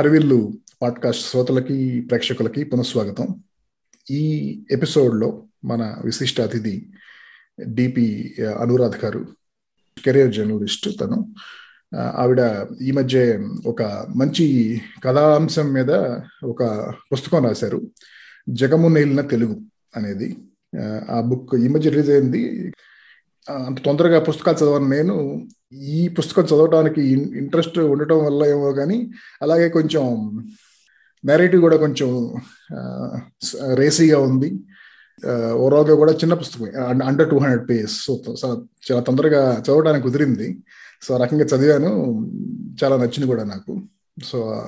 హరివిల్లు podcast శ్రోతలకి ప్రేక్షకులకి పునఃస్వాగతం. ఈ ఎపిసోడ్లో మన విశిష్ట అతిథి డిపి అనురాధ్ గారు కెరియర్ జర్నలిస్ట్ తను. ఆవిడ ఈ మధ్య ఒక మంచి కథాంశం మీద ఒక పుస్తకం రాశారు జగము నేలిన తెలుగు అనేది. ఆ బుక్ ఈ మధ్య రిలీజ్ అయింది. అంత తొందరగా పుస్తకాలు చదవను నేను. ఈ పుస్తకం చదవడానికి ఇంట్రెస్ట్ ఉండటం వల్ల ఏమో కానీ అలాగే కొంచెం నెరేటివ్ కూడా కొంచెం రేసీగా ఉంది. ఓవరాల్గా కూడా చిన్న పుస్తకం under two hundred pages so చాలా తొందరగా చదవడానికి కుదిరింది. సో రకంగా చదివాను. చాలా నచ్చింది కూడా నాకు. సో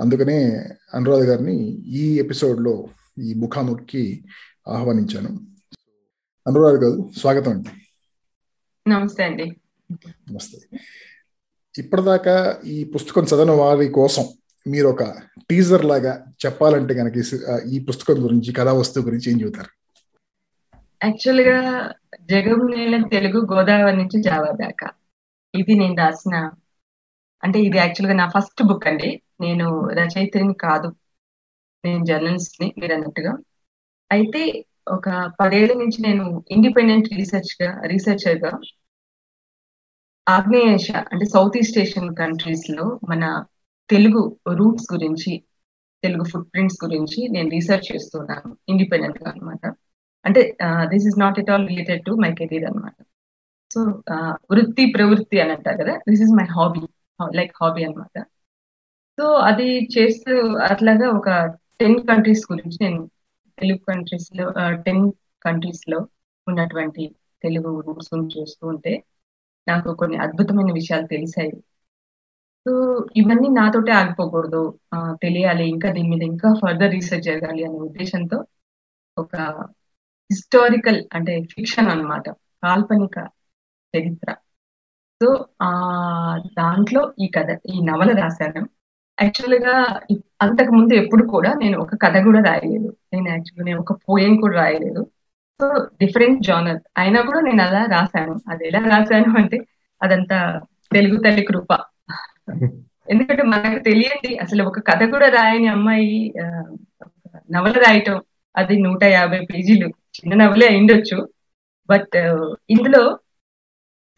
అందుకనే అనురాధ గారిని ఈ ఎపిసోడ్లో ఈ ముఖాముఖికి ఆహ్వానించాను. అనురాధ గారు స్వాగతం అండి. నమస్తే అండి. వస్తుంది ఇప్పటిదాకా ఈ పుస్తకం చదవని వారి కోసం మీరు ఒక టీజర్ లాగా చెప్పాలంటే కనుక ఈ పుస్తకం గురించి కథా వస్తువు గురించి ఏం చెబుతారు? యాక్చువల్గా జగం నేల తెలుగు గోదావరి నుంచి జావా దాకా. ఇది నేను రాసిన అంటే ఇది యాక్చువల్గా నా ఫస్ట్ బుక్ అండి. నేను రచయిత్రిని కాదు. నేను జర్నలిస్ట్ని మీరు అన్నట్టుగా. అయితే ఒక పదేళ్ళ నుంచి నేను ఇండిపెండెంట్ రీసెర్చ్గా రీసెర్చర్గా ఆగ్నేయ ఏషియా అంటే సౌత్ ఈస్ట్ ఏషియన్ కంట్రీస్లో మన తెలుగు రూట్స్ గురించి తెలుగు ఫుట్ ప్రింట్స్ గురించి నేను రీసెర్చ్ చేస్తున్నాను ఇండిపెండెంట్గా అనమాట అంటే this is not at all related to my career అనమాట సో వృత్తి ప్రవృత్తి అని అంటారు కదా this is my hobby like hobby అనమాట సో అది చేస్తూ అట్లాగా ఒక టెన్ కంట్రీస్ గురించి నేను తెలుగు కంట్రీస్లో టెన్ కంట్రీస్లో ఉన్నటువంటి తెలుగు రూట్స్ గురించి చూస్తూ ఉంటే నాకు కొన్ని అద్భుతమైన విషయాలు తెలిసాయి. సో ఇవన్నీ నాతోటే ఆగిపోకూడదు. తెలియాలి. ఇంకా దీని మీద ఇంకా ఫర్దర్ రీసెర్చ్ జరగాలి అనే ఉద్దేశంతో ఒక హిస్టారికల్ అంటే ఫిక్షన్ అనమాట కాల్పనిక చరిత్ర. సో ఆ దాంట్లో ఈ కథ ఈ నవల రాశాను. యాక్చువల్గా అంతకు ముందు ఎప్పుడు కూడా నేను ఒక కథ కూడా రాయలేదు. నేను యాక్చువల్గా నేను ఒక పోయం కూడా రాయలేదు. సో డిఫరెంట్ జానర్ అయినా కూడా నేను అలా రాశాను. అది ఎలా రాశాను అంటే అదంతా తెలుగు తల్లి కృప. ఎందుకంటే మనకు తెలియండి అసలు ఒక కథ కూడా రాయని అమ్మాయి నవల రాయటం అది నూట యాభై పేజీలు. చిన్న నవలే అయిండొచ్చు బట్ ఇందులో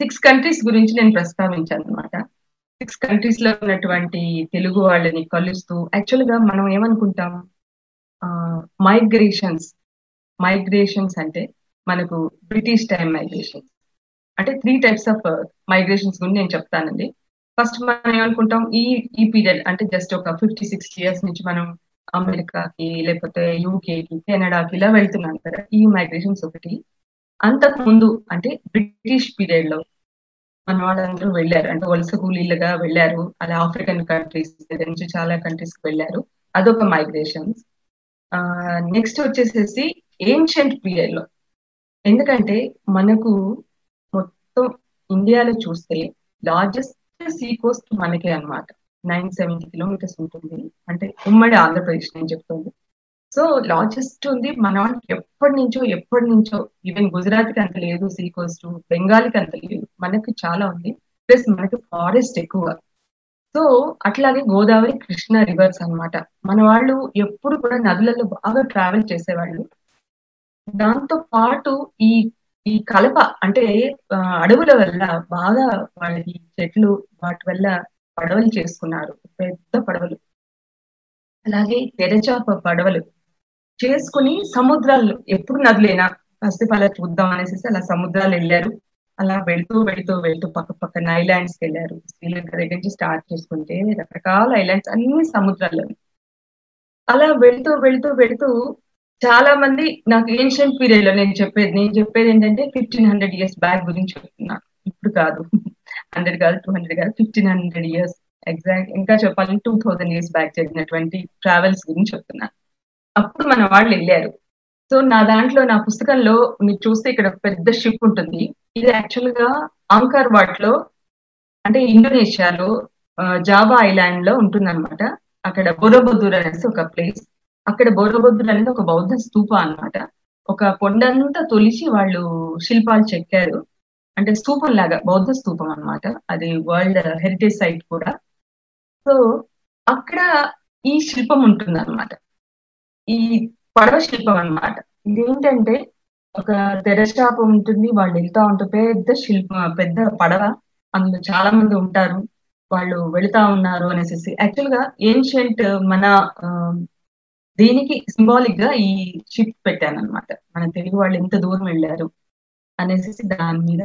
సిక్స్ కంట్రీస్ గురించి నేను ప్రస్తావించాను అనమాట సిక్స్ కంట్రీస్లో ఉన్నటువంటి తెలుగు వాళ్ళని కలుస్తూ యాక్చువల్గా మనం ఏమనుకుంటాం? మైగ్రేషన్స్. మైగ్రేషన్స్ అంటే మనకు బ్రిటిష్ టైం మైగ్రేషన్స్ అంటే త్రీ టైప్స్ ఆఫ్ మైగ్రేషన్స్ గురించి నేను చెప్తానండి. ఫస్ట్ మనం ఏమనుకుంటాం ఈ ఈ పీరియడ్ అంటే జస్ట్ ఒక ఫిఫ్టీ సిక్స్టీ ఇయర్స్ నుంచి మనం అమెరికాకి లేకపోతే యూకేకి కెనడాకి ఇలా వెళ్తున్నాం కదా ఈ మైగ్రేషన్స్ ఒకటి. అంతకు ముందు అంటే బ్రిటిష్ పీరియడ్లో మన వాళ్ళందరూ వెళ్ళారు. అంటే వలస కూలీలుగా వెళ్ళారు. అలా ఆఫ్రికన్ కంట్రీస్ దగ్గర నుంచి చాలా కంట్రీస్కి వెళ్ళారు. అదొక మైగ్రేషన్స్ నెక్స్ట్ వచ్చేసేసి ఏన్షియంట్ పీరియడ్లో? ఎందుకంటే మనకు మొత్తం ఇండియాలో చూస్తే లార్జెస్ట్ సీ కోస్ట్ మనకే అనమాట నైన్ సెవెంటీ కిలోమీటర్స్ ఉంటుంది. అంటే ఉమ్మడి ఆంధ్రప్రదేశ్ నేను చెప్తుంది. సో లార్జెస్ట్ ఉంది. మన వాళ్ళకి ఎప్పటి నుంచో ఎప్పటి నుంచో ఈవెన్ గుజరాత్కి అంత లేదు సీ కోస్ట్ బెంగాల్కి అంత లేదు. మనకి చాలా ఉంది. ప్లస్ మనకి ఫారెస్ట్ ఎక్కువ. సో అట్లాగే గోదావరి కృష్ణ రివర్స్ అనమాట మన వాళ్ళు ఎప్పుడు కూడా నదులలో బాగా ట్రావెల్ చేసేవాళ్ళు. దాంతో పాటు ఈ ఈ కలప అంటే అడవుల వల్ల బాగా వాళ్ళకి చెట్లు వాటి వల్ల పడవలు చేసుకున్నారు. పెద్ద పడవలు. అలాగే తెరచాప పడవలు చేసుకుని సముద్రాలు ఎప్పుడు నదులేనా? కాసేపు చూద్దాం అనేసి అలా సముద్రాలు వెళ్ళారు. అలా వెళ్తూ వెళుతూ వెళ్తూ పక్క పక్కన ఐలాండ్స్కి వెళ్ళారు. శ్రీలంక దగ్గర నుంచి స్టార్ట్ చేసుకుంటే రకరకాల ఐలాండ్స్ అన్ని సముద్రాల్లో అలా వెళ్తూ వెళ్తూ వెళ్తూ చాలా మంది నాకు ఏన్షియంట్ పీరియడ్లో నేను చెప్పేది నేను చెప్పేది ఏంటంటే ఫిఫ్టీన్ హండ్రెడ్ ఇయర్స్ బ్యాక్ గురించి చెప్తున్నా. ఇప్పుడు కాదు. హండ్రెడ్ కాదు టూ హండ్రెడ్ కాదు ఫిఫ్టీన్ హండ్రెడ్ ఇయర్స్ ఎగ్జాక్ట్ ఇంకా చెప్పాలి టూ థౌజండ్ ఇయర్స్ బ్యాక్ జరిగినటువంటి ట్రావెల్స్ గురించి చెప్తున్నా. అప్పుడు మన వాళ్ళు వెళ్ళారు. సో నా దాంట్లో నా పుస్తకంలో మీరు చూస్తే ఇక్కడ పెద్ద షిప్ ఉంటుంది. ఇది యాక్చువల్గా ఆంకార్ వాట్లో అంటే ఇండోనేషియాలో జావా ఐలాండ్లో ఉంటుందన్నమాట. అక్కడ బొరబొద్దుర్ అనేసి ఒక ప్లేస్ అక్కడ బోరబొద్దులు అనేది ఒక బౌద్ధ స్తూప అన్నమాట. ఒక కొండంతా తొలిచి వాళ్ళు శిల్పాలు చెక్కారు. అంటే స్తూపం లాగా బౌద్ధ స్తూపం అన్నమాట. అది వరల్డ్ హెరిటేజ్ సైట్ కూడా. సో అక్కడ ఈ శిల్పం ఉంటుంది అనమాట ఈ పడవ శిల్పం అన్నమాట. ఇదేంటంటే ఒక తెరచాప ఉంటుంది వాళ్ళు వెళ్తా ఉంటారు పెద్ద శిల్ప పెద్ద పడవ. అందులో చాలా మంది ఉంటారు. వాళ్ళు వెళుతా ఉన్నారు అనేసి. యాక్చువల్గా ఏన్షియంట్ మన ఆ, దీనికి సింబాలిక్గా ఈ షిప్ పెట్టాను అనమాట మన తెలుగు వాళ్ళు ఎంత దూరం వెళ్ళారు అనేసి దాని మీద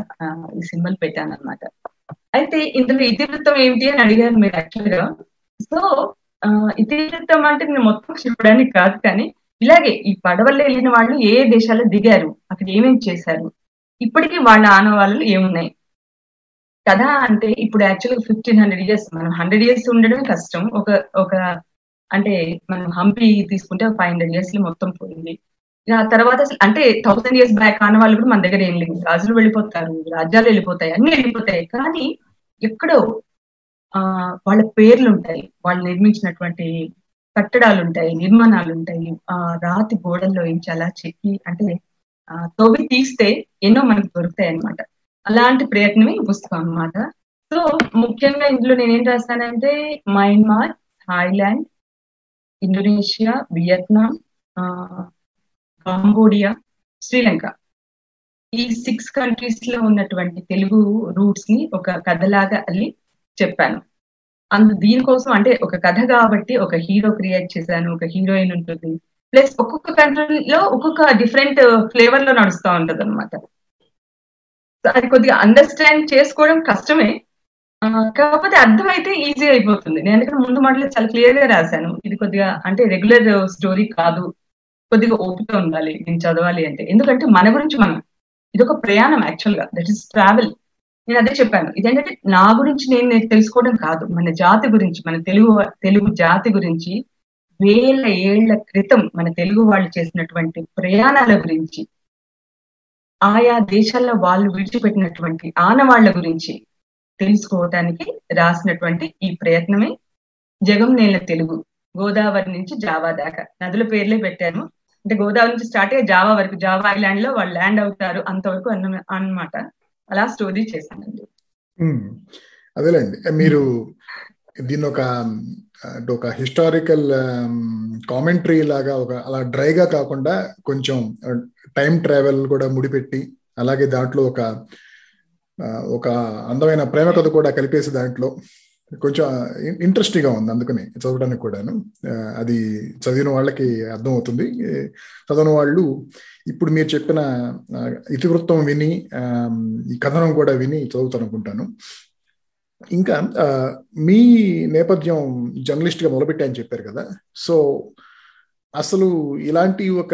ఈ సింబల్ పెట్టాను అనమాట అయితే ఇందులో ఇతివృత్తం ఏమిటి అని అడిగారు మీరు యాక్చువల్గా. సో ఆ, ఇతివృత్తం అంటే నేను మొత్తం చెప్పడానికి కాదు కానీ ఇలాగే ఈ పడవల్లో వెళ్ళిన వాళ్ళు ఏ దేశాల్లో దిగారు అక్కడ ఏమేమి చేశారు ఇప్పటికీ వాళ్ళ ఆనవాళ్ళు ఏమున్నాయి? కదా అంటే ఇప్పుడు యాక్చువల్గా ఫిఫ్టీన్ హండ్రెడ్ ఇయర్స్ మనం హండ్రెడ్ ఇయర్స్ ఉండడమే కష్టం. ఒక ఒక అంటే మనం హంపి తీసుకుంటే ఫైవ్ హండ్రెడ్ ఇయర్స్లో మొత్తం పోయింది. ఇక ఆ తర్వాత అసలు అంటే థౌసండ్ ఇయర్స్ బ్యాక్ కాని వాళ్ళు కూడా మన దగ్గర ఏం లేదు రాజులు వెళ్ళిపోతారు రాజ్యాలు వెళ్ళిపోతాయి అన్ని వెళ్ళిపోతాయి. కానీ ఎక్కడో ఆ వాళ్ళ పేర్లు ఉంటాయి. వాళ్ళు నిర్మించినటువంటి కట్టడాలు ఉంటాయి నిర్మాణాలు ఉంటాయి. ఆ రాతి గోడల్లో నుంచి అలా చెక్కి అంటే ఆ, తీస్తే ఎన్నో మనకు దొరుకుతాయి అన్నమాట. అలాంటి ప్రయత్నమే పుస్తకం అన్నమాట. సో ముఖ్యంగా ఇందులో నేనేం రాస్తానంటే మయన్మార్ థాయిలాండ్ ఇండోనేషియా వియత్నాం ఆ, కాంబోడియా శ్రీలంక. ఈ సిక్స్ కంట్రీస్లో ఉన్నటువంటి తెలుగు రూట్స్ని ఒక కథలాగా అల్లి చెప్పాను. అందు దీనికోసం అంటే ఒక కథ కాబట్టి ఒక హీరో క్రియేట్ చేశాను ఒక హీరోయిన్ ఉంటుంది. ప్లస్ ఒక్కొక్క కంట్రీలో ఒక్కొక్క డిఫరెంట్ ఫ్లేవర్లో నడుస్తూ ఉంటది అనమాట అది కొద్దిగా అండర్స్టాండ్ చేసుకోవడం కష్టమే ఆ, కాకపోతే అర్థమైతే ఈజీ అయిపోతుంది. నేను ఎందుకంటే ముందు మాటలో చాలా క్లియర్గా రాశాను. ఇది కొద్దిగా అంటే రెగ్యులర్ స్టోరీ కాదు. కొద్దిగా ఓపిక ఉండాలి. నేను చదవాలి అంటే. ఎందుకంటే మన గురించి మనం ఇది ఒక ప్రయాణం యాక్చువల్గా. దట్ ఈస్ ట్రావెల్ నేను అదే చెప్పాను. ఇదేంటంటే నా గురించి నేను నేను తెలుసుకోవడం కాదు. మన జాతి గురించి మన తెలుగు తెలుగు జాతి గురించి వేల ఏళ్ళ క్రితం మన తెలుగు వాళ్ళు చేసినటువంటి ప్రయాణాల గురించి ఆయా దేశాల్లో వాళ్ళు విడిచిపెట్టినటువంటి ఆనవాళ్ళ గురించి తెలుసుకోవటానికి రాసినటువంటి ఈ ప్రయత్నమే జగం నేల తెలుగు గోదావరి నుంచి జావా దాకా. నదుల పేర్లే పెట్టాను. అంటే గోదావరి నుంచి స్టార్ట్ అయ్యి జావా వరకు జావా ఐలాండ్లో వాళ్ళు ల్యాండ్ అవుతారు అంతవరకు అన్న అన్నమాట. అలా స్టోరీ చేశానండి. అదేలేండి. మీరు దీన్ని ఒక అంటే ఒక హిస్టారికల్ కామెంటరీ um, లాగా ఒక అలా డ్రైగా కాకుండా కొంచెం uh, టైం ట్రావెల్ కూడా ముడిపెట్టి అలాగే దాంట్లో ఒక ఒక అందమైన ప్రేమ కథ కూడా కలిపేసి దాంట్లో కొంచెం ఇంట్రెస్టింగ్గా ఉంది అందుకని చదవడానికి కూడాను. అది చదివిన వాళ్ళకి అర్థం అవుతుంది చదవని వాళ్ళు ఇప్పుడు మీరు చెప్పిన ఇతివృత్తం విని ఆ, ఈ కథనం కూడా విని చదువుతాను అనుకుంటాను. ఇంకా మీ నేపథ్యం జర్నలిస్ట్గా మొదలుపెట్టాయని చెప్పారు కదా. సో అసలు ఇలాంటి ఒక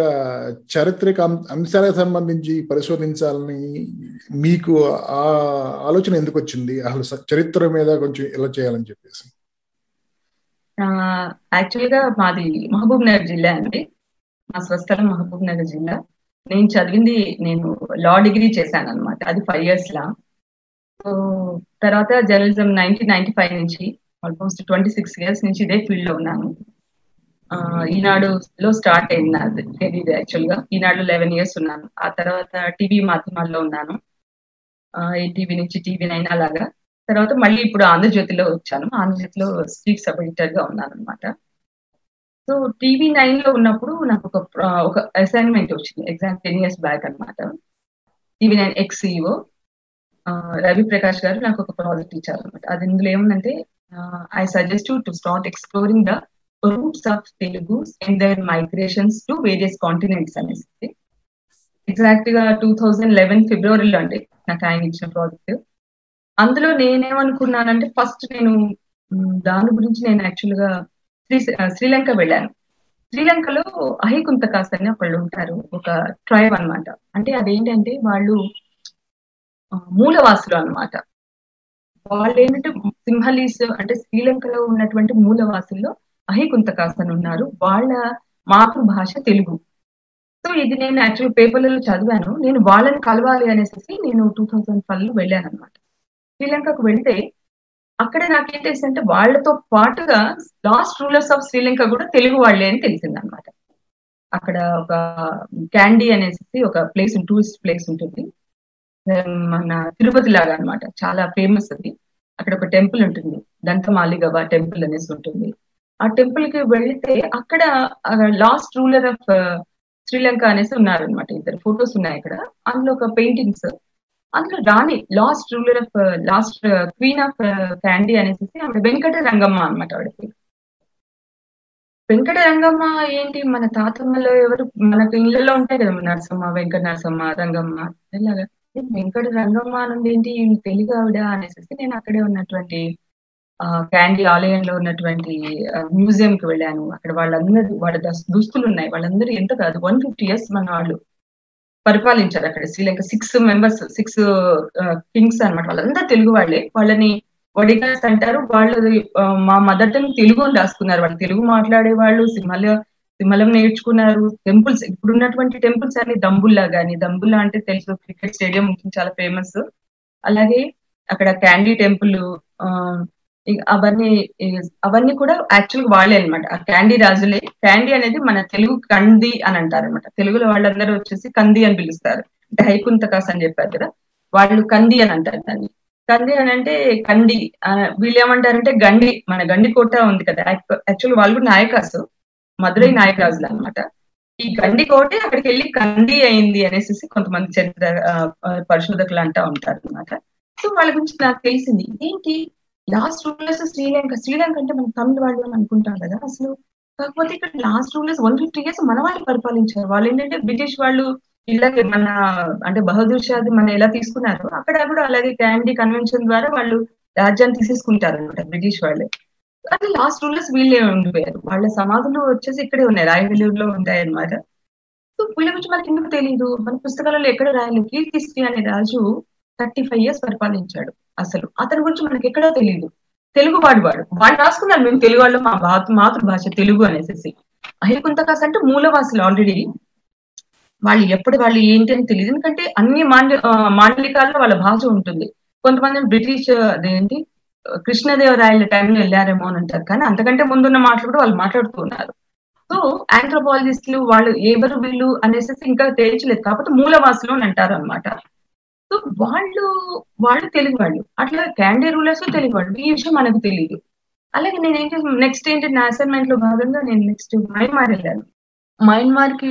చారిత్రక అంశాలకు సంబంధించి పరిశోధించాలని మీకు ఆ ఆలోచన ఎందుకు వచ్చింది? అసలు చరిత్ర మీద కొంచెం ఇలా చేయాలని చెప్పేసి. యాక్చువల్గా మాది మహబూబ్ నగర్ జిల్లా అండి. మా స్వస్థలం మహబూబ్ నగర్ జిల్లా. నేను చదివింది నేను లా డిగ్రీ చేశాను అనమాట అది ఫైవ్ ఇయర్స్ లా సో తర్వాత జర్నలిజం నైన్టీన్ నైన్టీ ఫైవ్ నుంచి ఆల్మోస్ట్ ట్వంటీ సిక్స్ ఇయర్స్ నుంచి ఇదే ఫీల్డ్లో ఉన్నాను. ఈనాడు లో స్టార్ట్ అయింది అది తెలియదు యాక్చువల్గా. ఈనాడు లెవెన్ ఇయర్స్ ఉన్నాను. ఆ తర్వాత టీవీ మాధ్యమాల్లో ఉన్నాను. టీవీ నుంచి టీవీ నైన్ అలాగా. తర్వాత మళ్ళీ ఇప్పుడు ఆంధ్రజ్యోతిలో వచ్చాను. ఆంధ్రజ్యోతిలో స్పీక్ సబ్ ఎడిటర్గా ఉన్నాను అనమాట సో టీవీ నైన్లో ఉన్నప్పుడు నాకు ఒక ఒక అసైన్మెంట్ వచ్చింది. ఎగ్జామ్ టెన్ ఇయర్స్ బ్యాక్ అనమాట TV nine ex Ravi Prakash గారు నాకు ఒక ప్రాజెక్ట్ ఇచ్చారు అనమాట అది ఇందులో ఏముందంటే I suggest to start exploring the roots of Telugu and their migrations to various continents అనేసి ఎగ్జాక్ట్గా టూ థౌజండ్ లెవెన్ ఫిబ్రవరిలో అండి నాకు ఆయన ఇచ్చిన ప్రాజెక్ట్ అందులో నేనేమనుకున్నానంటే ఫస్ట్ నేను దాని గురించి నేను యాక్చువల్గా శ్రీ శ్రీలంక వెళ్ళాను. శ్రీలంకలో అహికుంతకాస్ అని ఒకళ్ళు ఉంటారు ఒక ట్రైబ్ అన్నమాట. అంటే అదేంటంటే వాళ్ళు మూలవాసులు అన్నమాట. వాళ్ళు ఏంటంటే సింహలీస్ అంటే శ్రీలంకలో ఉన్నటువంటి మూలవాసుల్లో అహికుంతకాసన్ అని ఉన్నారు వాళ్ళ మాతృభాష తెలుగు. సో ఇది నేను యాక్చువల్ పేపర్లలో చదివాను. నేను వాళ్ళని కలవాలి అనేసి నేను టూ థౌజండ్ ట్వెల్వ్లో వెళ్ళాను అనమాట శ్రీలంకకు వెళ్తే అక్కడ నాకేం తెలిసిందంటే వాళ్ళతో పాటుగా లాస్ట్ రూలర్స్ ఆఫ్ శ్రీలంక కూడా తెలుగు వాళ్ళే అని తెలిసింది అనమాట అక్కడ ఒక క్యాండీ అనేసి ఒక ప్లేస్ టూరిస్ట్ ప్లేస్ ఉంటుంది. మన తిరుపతి లాగా అన్నమాట. చాలా ఫేమస్ అది. అక్కడ ఒక టెంపుల్ ఉంటుంది. దంతమాలిగవ టెంపుల్ అనేసి ఉంటుంది. ఆ టెంపుల్కి వెళ్తే అక్కడ లాస్ట్ రూలర్ ఆఫ్ శ్రీలంక అనేసి ఉన్నారనమాట ఇద్దరు. ఫొటోస్ ఉన్నాయి అక్కడ. అందులో ఒక పెయింటింగ్స్ అందులో రాణి last ruler of last queen of Kandy అనేసి ఆవిడ వెంకట రంగమ్మ అనమాట ఆవిడకి. వెంకట రంగమ్మ ఏంటి? మన తాతమ్మలో ఎవరు? మనకు ఇళ్ళలో ఉంటాయి కదా నరసమ్మ వెంకట నరసమ్మ రంగమ్మ. ఇలాగా వెంకట రంగమ్మ అనేది ఏంటి? తెలుగు ఆవిడ అనేసి నేను అక్కడే ఉన్నటువంటి క్యాండీ ఆలయంలో ఉన్నటువంటి మ్యూజియం కి వెళ్ళాను. అక్కడ వాళ్ళందరూ వాళ్ళ దుస్తులు ఉన్నాయి వాళ్ళందరూ ఎంత కాదు వన్ ఫిఫ్టీ ఇయర్స్ మన వాళ్ళు పరిపాలించారు అక్కడ. Sri Lanka six members six kings అనమాట వాళ్ళందరూ తెలుగు వాళ్ళే. వాళ్ళని వడికాస్ అంటారు. వాళ్ళు మా మదర్ టంగ్ తెలుగు రాసుకున్నారు. వాళ్ళు తెలుగు మాట్లాడే వాళ్ళు సింహల సింహలం నేర్చుకున్నారు. టెంపుల్స్ ఇప్పుడు ఉన్నటువంటి టెంపుల్స్ అన్ని దంబుల్లా కానీ దంబుల్లా అంటే తెలుసు. క్రికెట్ స్టేడియం చాలా ఫేమస్. అలాగే అక్కడ క్యాండీ టెంపుల్ అవన్నీ అవన్నీ కూడా యాక్చువల్ వాళ్ళే అనమాట ఆ క్యాండీ రాజులే. క్యాండీ అనేది మన తెలుగు కంది అని అంటారు అనమాట తెలుగులో వాళ్ళందరూ వచ్చేసి కంది అని పిలుస్తారు. అంటే హైకుంతకాస్ అని చెప్పారు కదా. వాళ్ళు కంది అని అంటారు దాన్ని. కంది అని అంటే కండి. వీళ్ళు ఏమంటారంటే గండి. మన గండి కోట ఉంది కదా. యాక్చువల్ వాళ్ళు కూడా నాయకాసు. మధురై నాయకరాజులు అనమాట ఈ గండి కోటే అక్కడికి వెళ్ళి కంది అయింది అనేసి కొంతమంది చరిత్ర పరిశోధకులు అంటా ఉంటారు అనమాట సో వాళ్ళ గురించి నాకు తెలిసింది. ఏంటి? లాస్ట్ రూలర్స్ శ్రీలంక శ్రీలంక అంటే మనం తమిళ వాళ్ళు అని అనుకుంటాం కదా. అసలు కాకపోతే ఇక్కడ last rulers one fifty years మన వాళ్ళు పరిపాలించారు. వాళ్ళు ఏంటంటే బ్రిటిష్ వాళ్ళు ఇలాగే మన అంటే బహదూర్ షాది మన ఎలా తీసుకున్నారు అక్కడ కూడా అలాగే క్యాండీ కన్వెన్షన్ ద్వారా వాళ్ళు రాజ్యాన్ని తీసేసుకుంటారు అనమాట బ్రిటిష్ వాళ్ళే. అది లాస్ట్ రూలర్స్ వీళ్ళే ఉండిపోయారు. వాళ్ళ సమాధులు వచ్చేసి ఇక్కడే ఉన్నాయి. రాయవెల్లూరులో ఉంటాయి అనమాట సో వీళ్ళ గురించి మనకి ఎందుకు తెలియదు మన పుస్తకాలలో ఎక్కడ రాయలేదు? కీర్తిశ్రీ అనే రాజు థర్టీ ఫైవ్ ఇయర్స్ పరిపాలించాడు. అసలు. అతని గురించి మనకి ఎక్కడో తెలియదు తెలుగు వాడు వాడు. వాడు రాసుకున్నారు మేము తెలుగు వాళ్ళు. మా మాతృభాష తెలుగు అనేసి అహికుంతకాస్ అంటే మూలవాసులు ఆల్రెడీ వాళ్ళు ఎప్పుడు వాళ్ళు ఏంటి అని తెలియదు ఎందుకంటే అన్ని మాండ మాండలికాల్లో వాళ్ళ భాష ఉంటుంది. కొంతమంది బ్రిటిష్ అదేంటి కృష్ణదేవరాయల టైంలో వెళ్ళారేమో అని అంటారు. కానీ అంతకంటే ముందున్న మాటలు కూడా వాళ్ళు మాట్లాడుతున్నారు సో ఆంథ్రోపాలజిస్టులు వాళ్ళు ఎవరు వీళ్ళు అనేసి ఇంకా తేల్చలేదు. కాకపోతే మూలవాసులు అని అంటారు అనమాట సో వాళ్ళు వాళ్ళు తెలుగు వాళ్ళు అట్లా క్యాండీ రూలర్స్ తెలుగు వాళ్ళు ఈ విషయం మనకు తెలియదు అలాగే నేను ఏంటి నెక్స్ట్ ఏంటి నా అసైన్మెంట్లో భాగంగా నేను నెక్స్ట్ మయన్మార్ వెళ్ళాను. మయన్మార్కి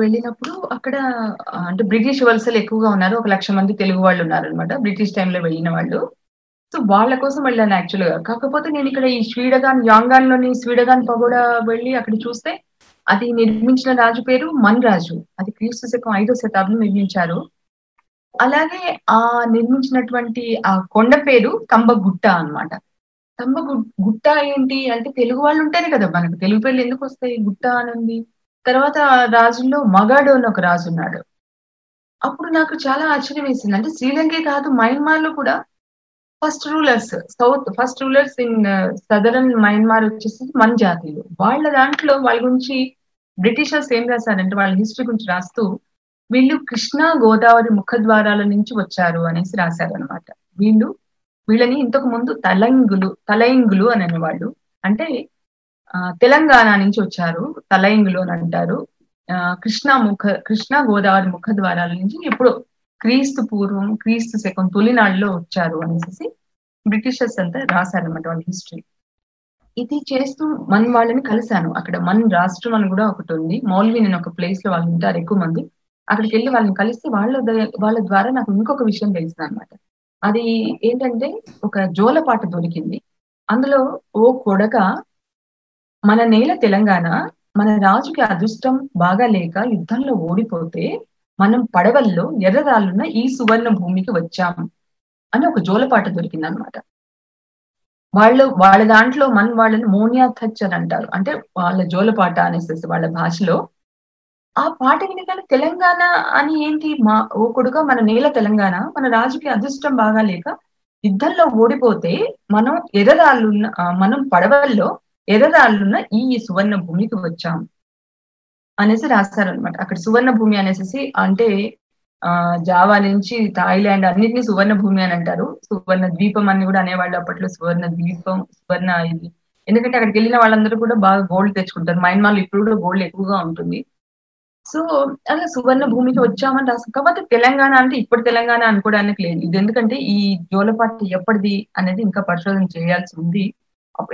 వెళ్ళినప్పుడు అక్కడ అంటే బ్రిటిష్ వలసలు ఎక్కువగా ఉన్నారు. ఒక లక్ష మంది తెలుగు వాళ్ళు ఉన్నారు అనమాట బ్రిటిష్ టైంలో వెళ్ళిన వాళ్ళు. సో వాళ్ళ కోసం వెళ్ళాను యాక్చువల్గా కాకపోతే నేను ఇక్కడ ఈ స్వీడగాన్ యాంగాన్లోని స్వీడగాన్ పగోడా వెళ్ళి అక్కడ చూస్తే అది నిర్మించిన రాజు పేరు మన్ రాజు అది క్రీస్తు శకం ఐదో శతాబ్దం నిర్మించారు. అలాగే ఆ నిర్మించినటువంటి ఆ కొండ పేరు కంబగుట్ట అనమాట కంబ గుట్ట ఏంటి అంటే తెలుగు వాళ్ళు ఉంటేనే కదా మనకు తెలుగు పేర్లు ఎందుకు వస్తాయి? గుట్ట అని ఉంది. తర్వాత రాజుల్లో మగాడు అని ఒక రాజు ఉన్నాడు. అప్పుడు నాకు చాలా ఆశ్చర్యం వేసింది. అంటే శ్రీలంకే కాదు మయన్మార్లో కూడా first rulers south first rulers in southern Myanmar వచ్చేసి మన జాతీయులు వాళ్ళ దాంట్లో వాళ్ళ గురించి బ్రిటిషర్స్ ఏం రాశారంటే వాళ్ళ హిస్టరీ గురించి రాస్తూ వీళ్ళు కృష్ణా గోదావరి ముఖద్వారాల నుంచి వచ్చారు అనేసి రాశారు అనమాట వీళ్ళు వీళ్ళని ఇంతకు ముందు తలంగులు తలయింగులు అని అనేవాళ్ళు. అంటే తెలంగాణ నుంచి వచ్చారు. తలయింగులు అని అంటారు. కృష్ణా ముఖ కృష్ణా గోదావరి ముఖద్వారాల నుంచి ఇప్పుడు క్రీస్తు పూర్వం క్రీస్తు శకం తొలినాళ్ళలో వచ్చారు అనేసి బ్రిటిషర్స్ అంతా రాశారనమాట వాళ్ళ హిస్టరీ. ఇది చేస్తూ మన వాళ్ళని కలిశాను. అక్కడ మన రాష్ట్రం అని కూడా ఒకటి ఉంది. మౌల్వి నేను ఒక ప్లేస్లో వాళ్ళు ఉంటారు ఎక్కువ మంది. అక్కడికి వెళ్ళి వాళ్ళని కలిసి వాళ్ళ వాళ్ళ ద్వారా నాకు ఇంకొక విషయం తెలిసింది అనమాట అది ఏంటంటే ఒక జోలపాట దొరికింది. అందులో ఓ కొడక మన నేల తెలంగాణ మన రాజుకి అదృష్టం బాగా లేక యుద్ధంలో ఓడిపోతే మనం పడవల్లో ఎర్రరాళ్ళున్న ఈ సువర్ణ భూమికి వచ్చాం అని ఒక జోలపాట దొరికింది అనమాట వాళ్ళు వాళ్ళ దాంట్లో మన వాళ్ళని మోనియా థచ్చర్ అంటారు. అంటే వాళ్ళ జోలపాట అనేసి వాళ్ళ భాషలో ఆ పాట వినగానే తెలంగాణ అని ఏంటి మా ఓ కొడుక మన నేల తెలంగాణ మన రాజుకి అదృష్టం బాగా లేక యుద్ధంలో ఓడిపోతే మనం ఎర్రరాళ్ళున్న మనం పడవల్లో ఎర్రరాళ్ళున్న ఈ సువర్ణ భూమికి వచ్చాం అనేసి రాస్తారు అనమాట అక్కడ సువర్ణ భూమి అనేసి అంటే ఆ జావా నుంచి థాయిలాండ్ అన్నిటిని సువర్ణ భూమి అని అంటారు. సువర్ణ ద్వీపం అని కూడా అనేవాళ్ళు అప్పట్లో. సువర్ణ ద్వీపం సువర్ణ ఇది. ఎందుకంటే అక్కడికి వెళ్ళిన వాళ్ళందరూ కూడా బాగా గోల్డ్ తెచ్చుకుంటారు. మైన్మాల్ ఇప్పుడు కూడా గోల్డ్ ఎక్కువగా ఉంటుంది. సో అలా సువర్ణ భూమికి వచ్చామని రాసాం కాబట్టి తెలంగాణ అంటే ఇప్పుడు తెలంగాణ అనుకోవడానికి లేదు. ఇది ఎందుకంటే ఈ జోలపాటి ఎప్పటిది అనేది ఇంకా పరిశోధన చేయాల్సి ఉంది.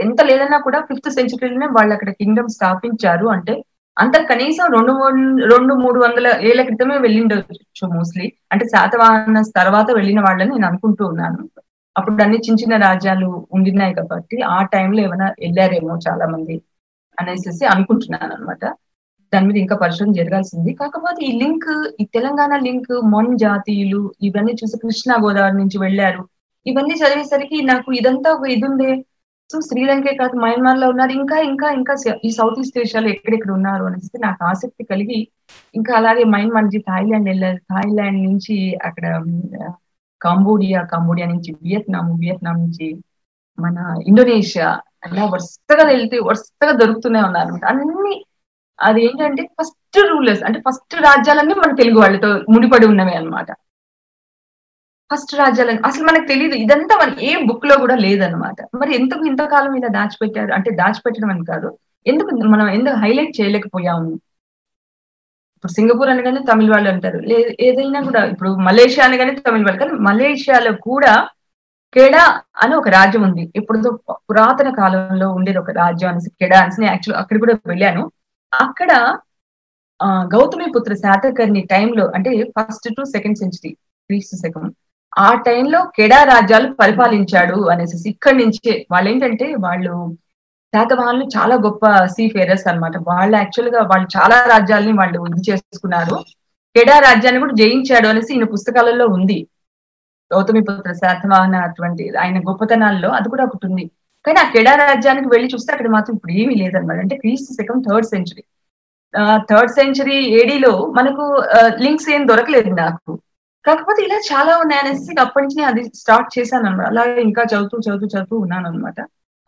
ఎంత లేదన్నా కూడా ఫిఫ్త్ సెంచురీలోనే వాళ్ళు అక్కడ కింగ్డమ్ స్థాపించారు. అంటే అంత కనీసం రెండు రెండు మూడు వందల ఏళ్ళ క్రితమే వెళ్ళిండొచ్చు మోస్ట్లీ అంటే శాతవాహన తర్వాత వెళ్ళిన వాళ్ళని నేను అనుకుంటూ ఉన్నాను. అప్పుడు అన్ని చిన్న చిన్న రాజ్యాలు ఉండినాయి కాబట్టి ఆ టైంలో ఏమైనా వెళ్ళారేమో చాలా మంది అనేసి అనుకుంటున్నాను అనమాట దాని మీద ఇంకా పరిశోధన జరగాల్సింది. కాకపోతే ఈ లింక్ ఈ తెలంగాణ లింక్ మొన్ జాతీయులు ఇవన్నీ చూసి కృష్ణా గోదావరి నుంచి వెళ్ళారు. ఇవన్నీ చదివేసరికి నాకు ఇదంతా ఒక ఇది ఉందే. సో శ్రీలంకే కాదు మయన్మార్లో ఉన్నారు. ఇంకా ఇంకా ఇంకా ఈ సౌత్ ఈస్ట్ ఏషియాలో ఎక్కడెక్కడ ఉన్నారు అనేసి నాకు ఆసక్తి కలిగి ఇంకా అలాగే మయన్మార్ నుంచి థాయిలాండ్ వెళ్ళారు. థాయిలాండ్ నుంచి అక్కడ కాంబోడియా కాంబోడియా నుంచి వియత్నాం వియత్నాం నుంచి మన ఇండోనేషియా అలా వరుసగా వెళ్తే వరుసగా దొరుకుతూనే ఉన్నారు అన్ని అది ఏంటంటే ఫస్ట్ రూలర్స్ అంటే ఫస్ట్ రాజ్యాలన్నీ మన తెలుగు వాళ్ళతో ముడిపడి ఉన్నవే అనమాట ఫస్ట్ రాజ్యాలని అసలు మనకు తెలియదు ఇదంతా మన ఏ బుక్లో కూడా లేదనమాట మరి ఎందుకు ఇంతకాలం ఇలా దాచిపెట్టారు? అంటే దాచిపెట్టడం అని కాదు. ఎందుకు మనం ఎందుకు హైలైట్ చేయలేకపోయాము? ఇప్పుడు సింగపూర్ అనగానే తమిళ వాళ్ళు అంటారు. లేదు ఏదైనా కూడా ఇప్పుడు మలేషియా అనగానే తమిళ వాళ్ళు. కానీ మలేషియాలో కూడా కెడా అని ఒక రాజ్యం ఉంది. ఇప్పుడు పురాతన కాలంలో ఉండేది ఒక రాజ్యం అనేసి కెడా అనేసి యాక్చువల్ అక్కడ కూడా వెళ్ళాను. అక్కడ గౌతమి పుత్ర శాతకర్ణి టైంలో అంటే ఫస్ట్ టు సెకండ్ సెంచరీ క్రీస్తు శకం ఆ టైంలో కెడా రాజ్యాలు పరిపాలించాడు అనేసి ఇక్కడి నుంచే వాళ్ళు ఏంటంటే వాళ్ళు శాతవాహనులు చాలా గొప్ప సీ ఫేరర్స్ అనమాట వాళ్ళు యాక్చువల్గా వాళ్ళు చాలా రాజ్యాలని వాళ్ళు ఇది చేసుకున్నారు. కెడా రాజ్యాన్ని కూడా జయించాడు అనేసి ఈయన పుస్తకాలలో ఉంది. గౌతమి పుత్ర శాతవాహన అటువంటి ఆయన గొప్పతనాల్లో అది కూడా ఒకటి ఉంది. కానీ ఆ కెడా రాజ్యానికి వెళ్ళి చూస్తే అక్కడ మాత్రం ఇప్పుడు ఏమీ లేదనమాట అంటే క్రీస్తు శకం థర్డ్ సెంచరీ. థర్డ్ సెంచరీ ఏడీలో మనకు లింక్స్ ఏం దొరకలేదు నాకు. కాకపోతే ఇలా చాలా ఉన్నాయనేసి అప్పటి నుంచి అది స్టార్ట్ చేశాను అనమాట అలాగే ఇంకా చదువుతూ చదువుతూ చదువుతూ ఉన్నాను అనమాట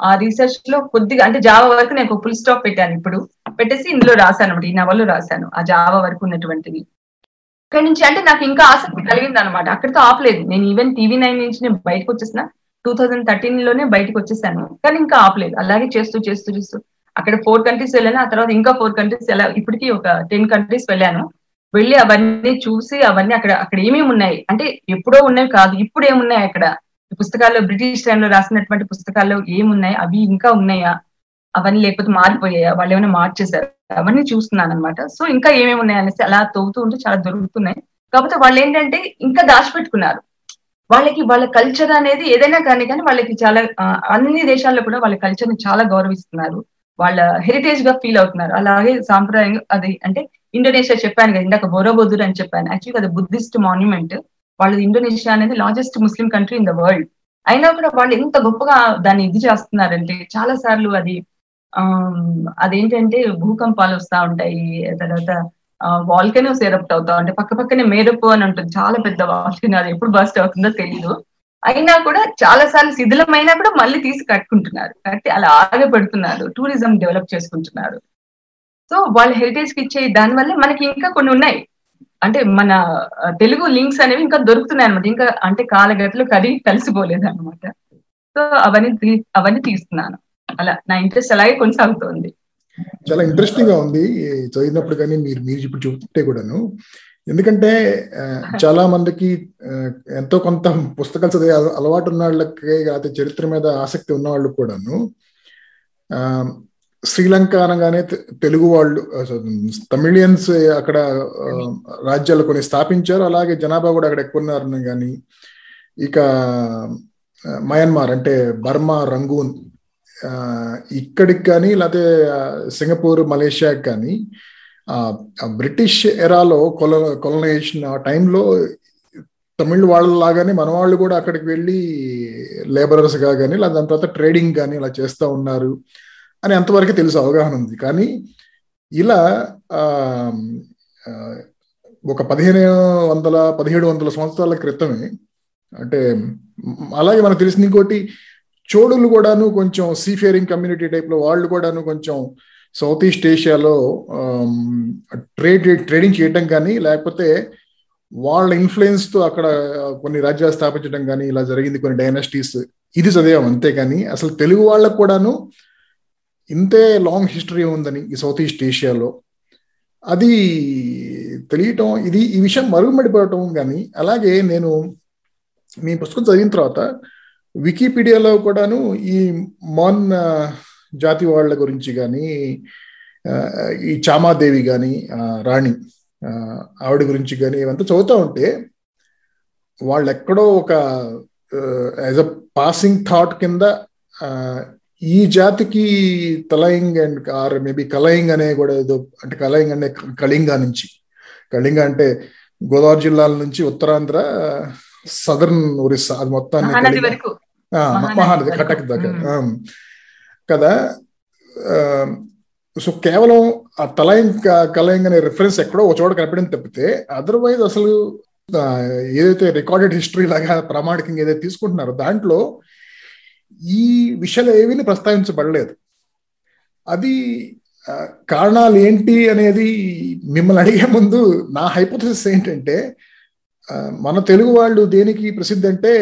ఆ రీసెర్చ్లో కొద్దిగా అంటే జావా వరకు నేను ఒక ఫుల్ స్టాప్ పెట్టాను ఇప్పుడు. పెట్టేసి ఇందులో రాశాను అనమాట ఈ నవల్లో రాశాను ఆ జావా వరకు ఉన్నటువంటివి ఇక్కడ నుంచి అంటే నాకు ఇంకా ఆసక్తి కలిగింది అనమాట అక్కడితో ఆపలేదు. నేను ఈవెన్ టీవీ నైన్ నుంచి నేను బయటకు వచ్చేసిన టూ థౌజండ్ థర్టీన్లోనే బయటకు వచ్చేసాను. కానీ ఇంకా ఆపలేదు. అలాగే చేస్తూ చేస్తూ చేస్తూ. అక్కడ ఫోర్ కంట్రీస్ వెళ్ళాను. ఆ తర్వాత ఇంకా ఫోర్ కంట్రీస్ ఎలా ఇప్పటికీ ఒక టెన్ కంట్రీస్ వెళ్ళాను. వెళ్ళి అవన్నీ చూసి అవన్నీ అక్కడ అక్కడ ఏమేమి ఉన్నాయి? అంటే ఎప్పుడో ఉన్నాయి కాదు. ఇప్పుడు ఏమున్నాయి అక్కడ? పుస్తకాల్లో బ్రిటిష్ టైంలో రాసినటువంటి పుస్తకాల్లో ఏమున్నాయి? అవి ఇంకా ఉన్నాయా? అవన్నీ లేకపోతే మారిపోయాయా? వాళ్ళు ఏమైనా మార్చేశారు? అవన్నీ చూస్తున్నాను అనమాట సో ఇంకా ఏమేమి ఉన్నాయి అనేసి అలా తవ్వుతూ ఉంటే చాలా దొరుకుతున్నాయి. కాకపోతే వాళ్ళు ఏంటంటే ఇంకా దాచిపెట్టుకున్నారు. వాళ్ళకి వాళ్ళ కల్చర్ అనేది ఏదైనా కానీ కానీ వాళ్ళకి చాలా అన్ని దేశాల్లో కూడా వాళ్ళ కల్చర్ని చాలా గౌరవిస్తున్నారు. వాళ్ళ హెరిటేజ్గా ఫీల్ అవుతున్నారు. అలాగే సాంప్రదాయంగా అది అంటే ఇండోనేషియా చెప్పాను కదా ఇందాక బోరోబోదుర్ అని చెప్పాను. యాక్చువల్గా అది బుద్ధిస్ట్ మాన్యుమెంట్ వాళ్ళది ఇండోనేషియా అనేది largest Muslim country in the world అయినా కూడా వాళ్ళు ఎంత గొప్పగా దాన్ని ఇది చేస్తున్నారంటే చాలా సార్లు అది ఆ అదేంటంటే భూకంపాలు వస్తా ఉంటాయి. తర్వాత వాల్కెనోస్ ఎరప్ట్ అవుతా అంటే పక్క పక్కనే మేరపు అని ఉంటుంది. చాలా పెద్ద వాల్కెనో అది ఎప్పుడు బస్ట్ అవుతుందో తెలియదు అయినా కూడా చాలా సార్లు శిథిలమైనా కూడా మళ్ళీ తీసి కట్టుకుంటున్నారు. కట్టి అలా ఆగపెడుతున్నారు టూరిజం డెవలప్ చేసుకుంటున్నారు. సో వాళ్ళ హెరిటేజ్కి ఇచ్చే దాని వల్ల మనకి ఇంకా కొన్ని ఉన్నాయి. అంటే మన తెలుగు లింక్స్ అనేవి ఇంకా దొరుకుతున్నాయి అనమాట ఇంకా అంటే కాలగతిలో కరిగి కలిసిపోలేదు అనమాట సో అవన్నీ అవన్నీ తీస్తున్నాను. అలా నా ఇంట్రెస్ట్ అలాగే కొనసాగుతోంది. చాలా ఇంట్రెస్టింగ్గా ఉంది. చదివినప్పుడు కానీ మీరు మీరు ఇప్పుడు చెబుతుంటే కూడాను. ఎందుకంటే చాలా మందికి ఎంతో కొంత పుస్తకాలు చదివే అలవాటు ఉన్న వాళ్ళకి అయితే చరిత్ర మీద ఆసక్తి ఉన్న వాళ్ళు కూడాను శ్రీలంక అనగానే తెలుగు వాళ్ళు తమిళియన్స్ అక్కడ రాజ్యాలు కొన్ని స్థాపించారు. అలాగే జనాభా కూడా అక్కడ ఎక్కువ ఉన్నారని కానీ ఇక మయన్మార్ అంటే బర్మా రంగూన్ ఇక్కడికి కానీ లేకపోతే సింగపూర్ మలేషియాకి కానీ బ్రిటిష్ ఎరాలో కొల కొలనైజేషన్ ఆ టైంలో తమిళ వాళ్ళలాగానే మన వాళ్ళు కూడా అక్కడికి వెళ్ళి లేబరర్స్గా కానీ లేదా దాని తర్వాత ట్రేడింగ్ కానీ ఇలా చేస్తూ ఉన్నారు అని అంతవరకు తెలుసు అవగాహన ఉంది. కానీ ఇలా ఒక పదిహేను వందల పదిహేడు వందల సంవత్సరాల క్రితమే అంటే అలాగే మనకు తెలిసింది ఇంకోటి చోడులు కూడాను కొంచెం సీఫేరింగ్ కమ్యూనిటీ టైప్లో వాళ్ళు కూడాను కొంచెం సౌత్ ఈస్ట్ ఏషియాలో ట్రేడ్ ట్రేడింగ్ చేయడం కానీ లేకపోతే వాళ్ళ ఇన్ఫ్లుయెన్స్తో అక్కడ కొన్ని రాజ్యాలు స్థాపించడం కానీ ఇలా జరిగింది కొన్ని డైనాసిటీస్. ఇది చదివాం అంతే కానీ అసలు తెలుగు వాళ్ళకు కూడాను ఇంతే లాంగ్ హిస్టరీ ఉందని ఈ సౌత్ ఈస్ట్ ఏషియాలో. అది తెలియటం ఇది ఈ విషయం మరుగుమడిపోవటం కానీ అలాగే నేను మీ పుస్తకం చదివిన తర్వాత వికీపీడియాలో కూడాను ఈ మాన్ జాతి వాళ్ళ గురించి కానీ ఈ చామాదేవి కానీ రాణి ఆవిడ గురించి కానీ ఇవంతా చదువుతూ ఉంటే వాళ్ళు ఎక్కడో ఒక యాజ్ అ పాసింగ్ థాట్ కింద ఈ జాతికి తలయింగ్ అండ్ ఆర్ మేబీ కలయింగ్ అనే కూడా ఏదో అంటే కలయింగ్ అనే కళింగ నుంచి కళింగ అంటే గోదావరి జిల్లాల నుంచి ఉత్తరాంధ్ర సదర్న్ ఒరిస్సా అది మొత్తాన్ని మహానది కటక్ దగ్గర. కదా సో కేవలం ఆ తలయింగ్ కలయింగ్ అనే రిఫరెన్స్ ఎక్కడో ఒక చోట కనపడింది తప్పితే అదర్వైజ్ అసలు ఏదైతే రికార్డెడ్ హిస్టరీ లాగా ప్రామాణికంగా ఏదైతే తీసుకుంటున్నారో దాంట్లో ఈ విషయాలు ఏమీ ప్రస్తావించబడలేదు. అది కారణాలు ఏంటి అనేది మిమ్మల్ని అడిగే ముందు నా హైపోథసిస్ ఏంటంటే మన తెలుగు వాళ్ళు దేనికి ప్రసిద్ధి అంటే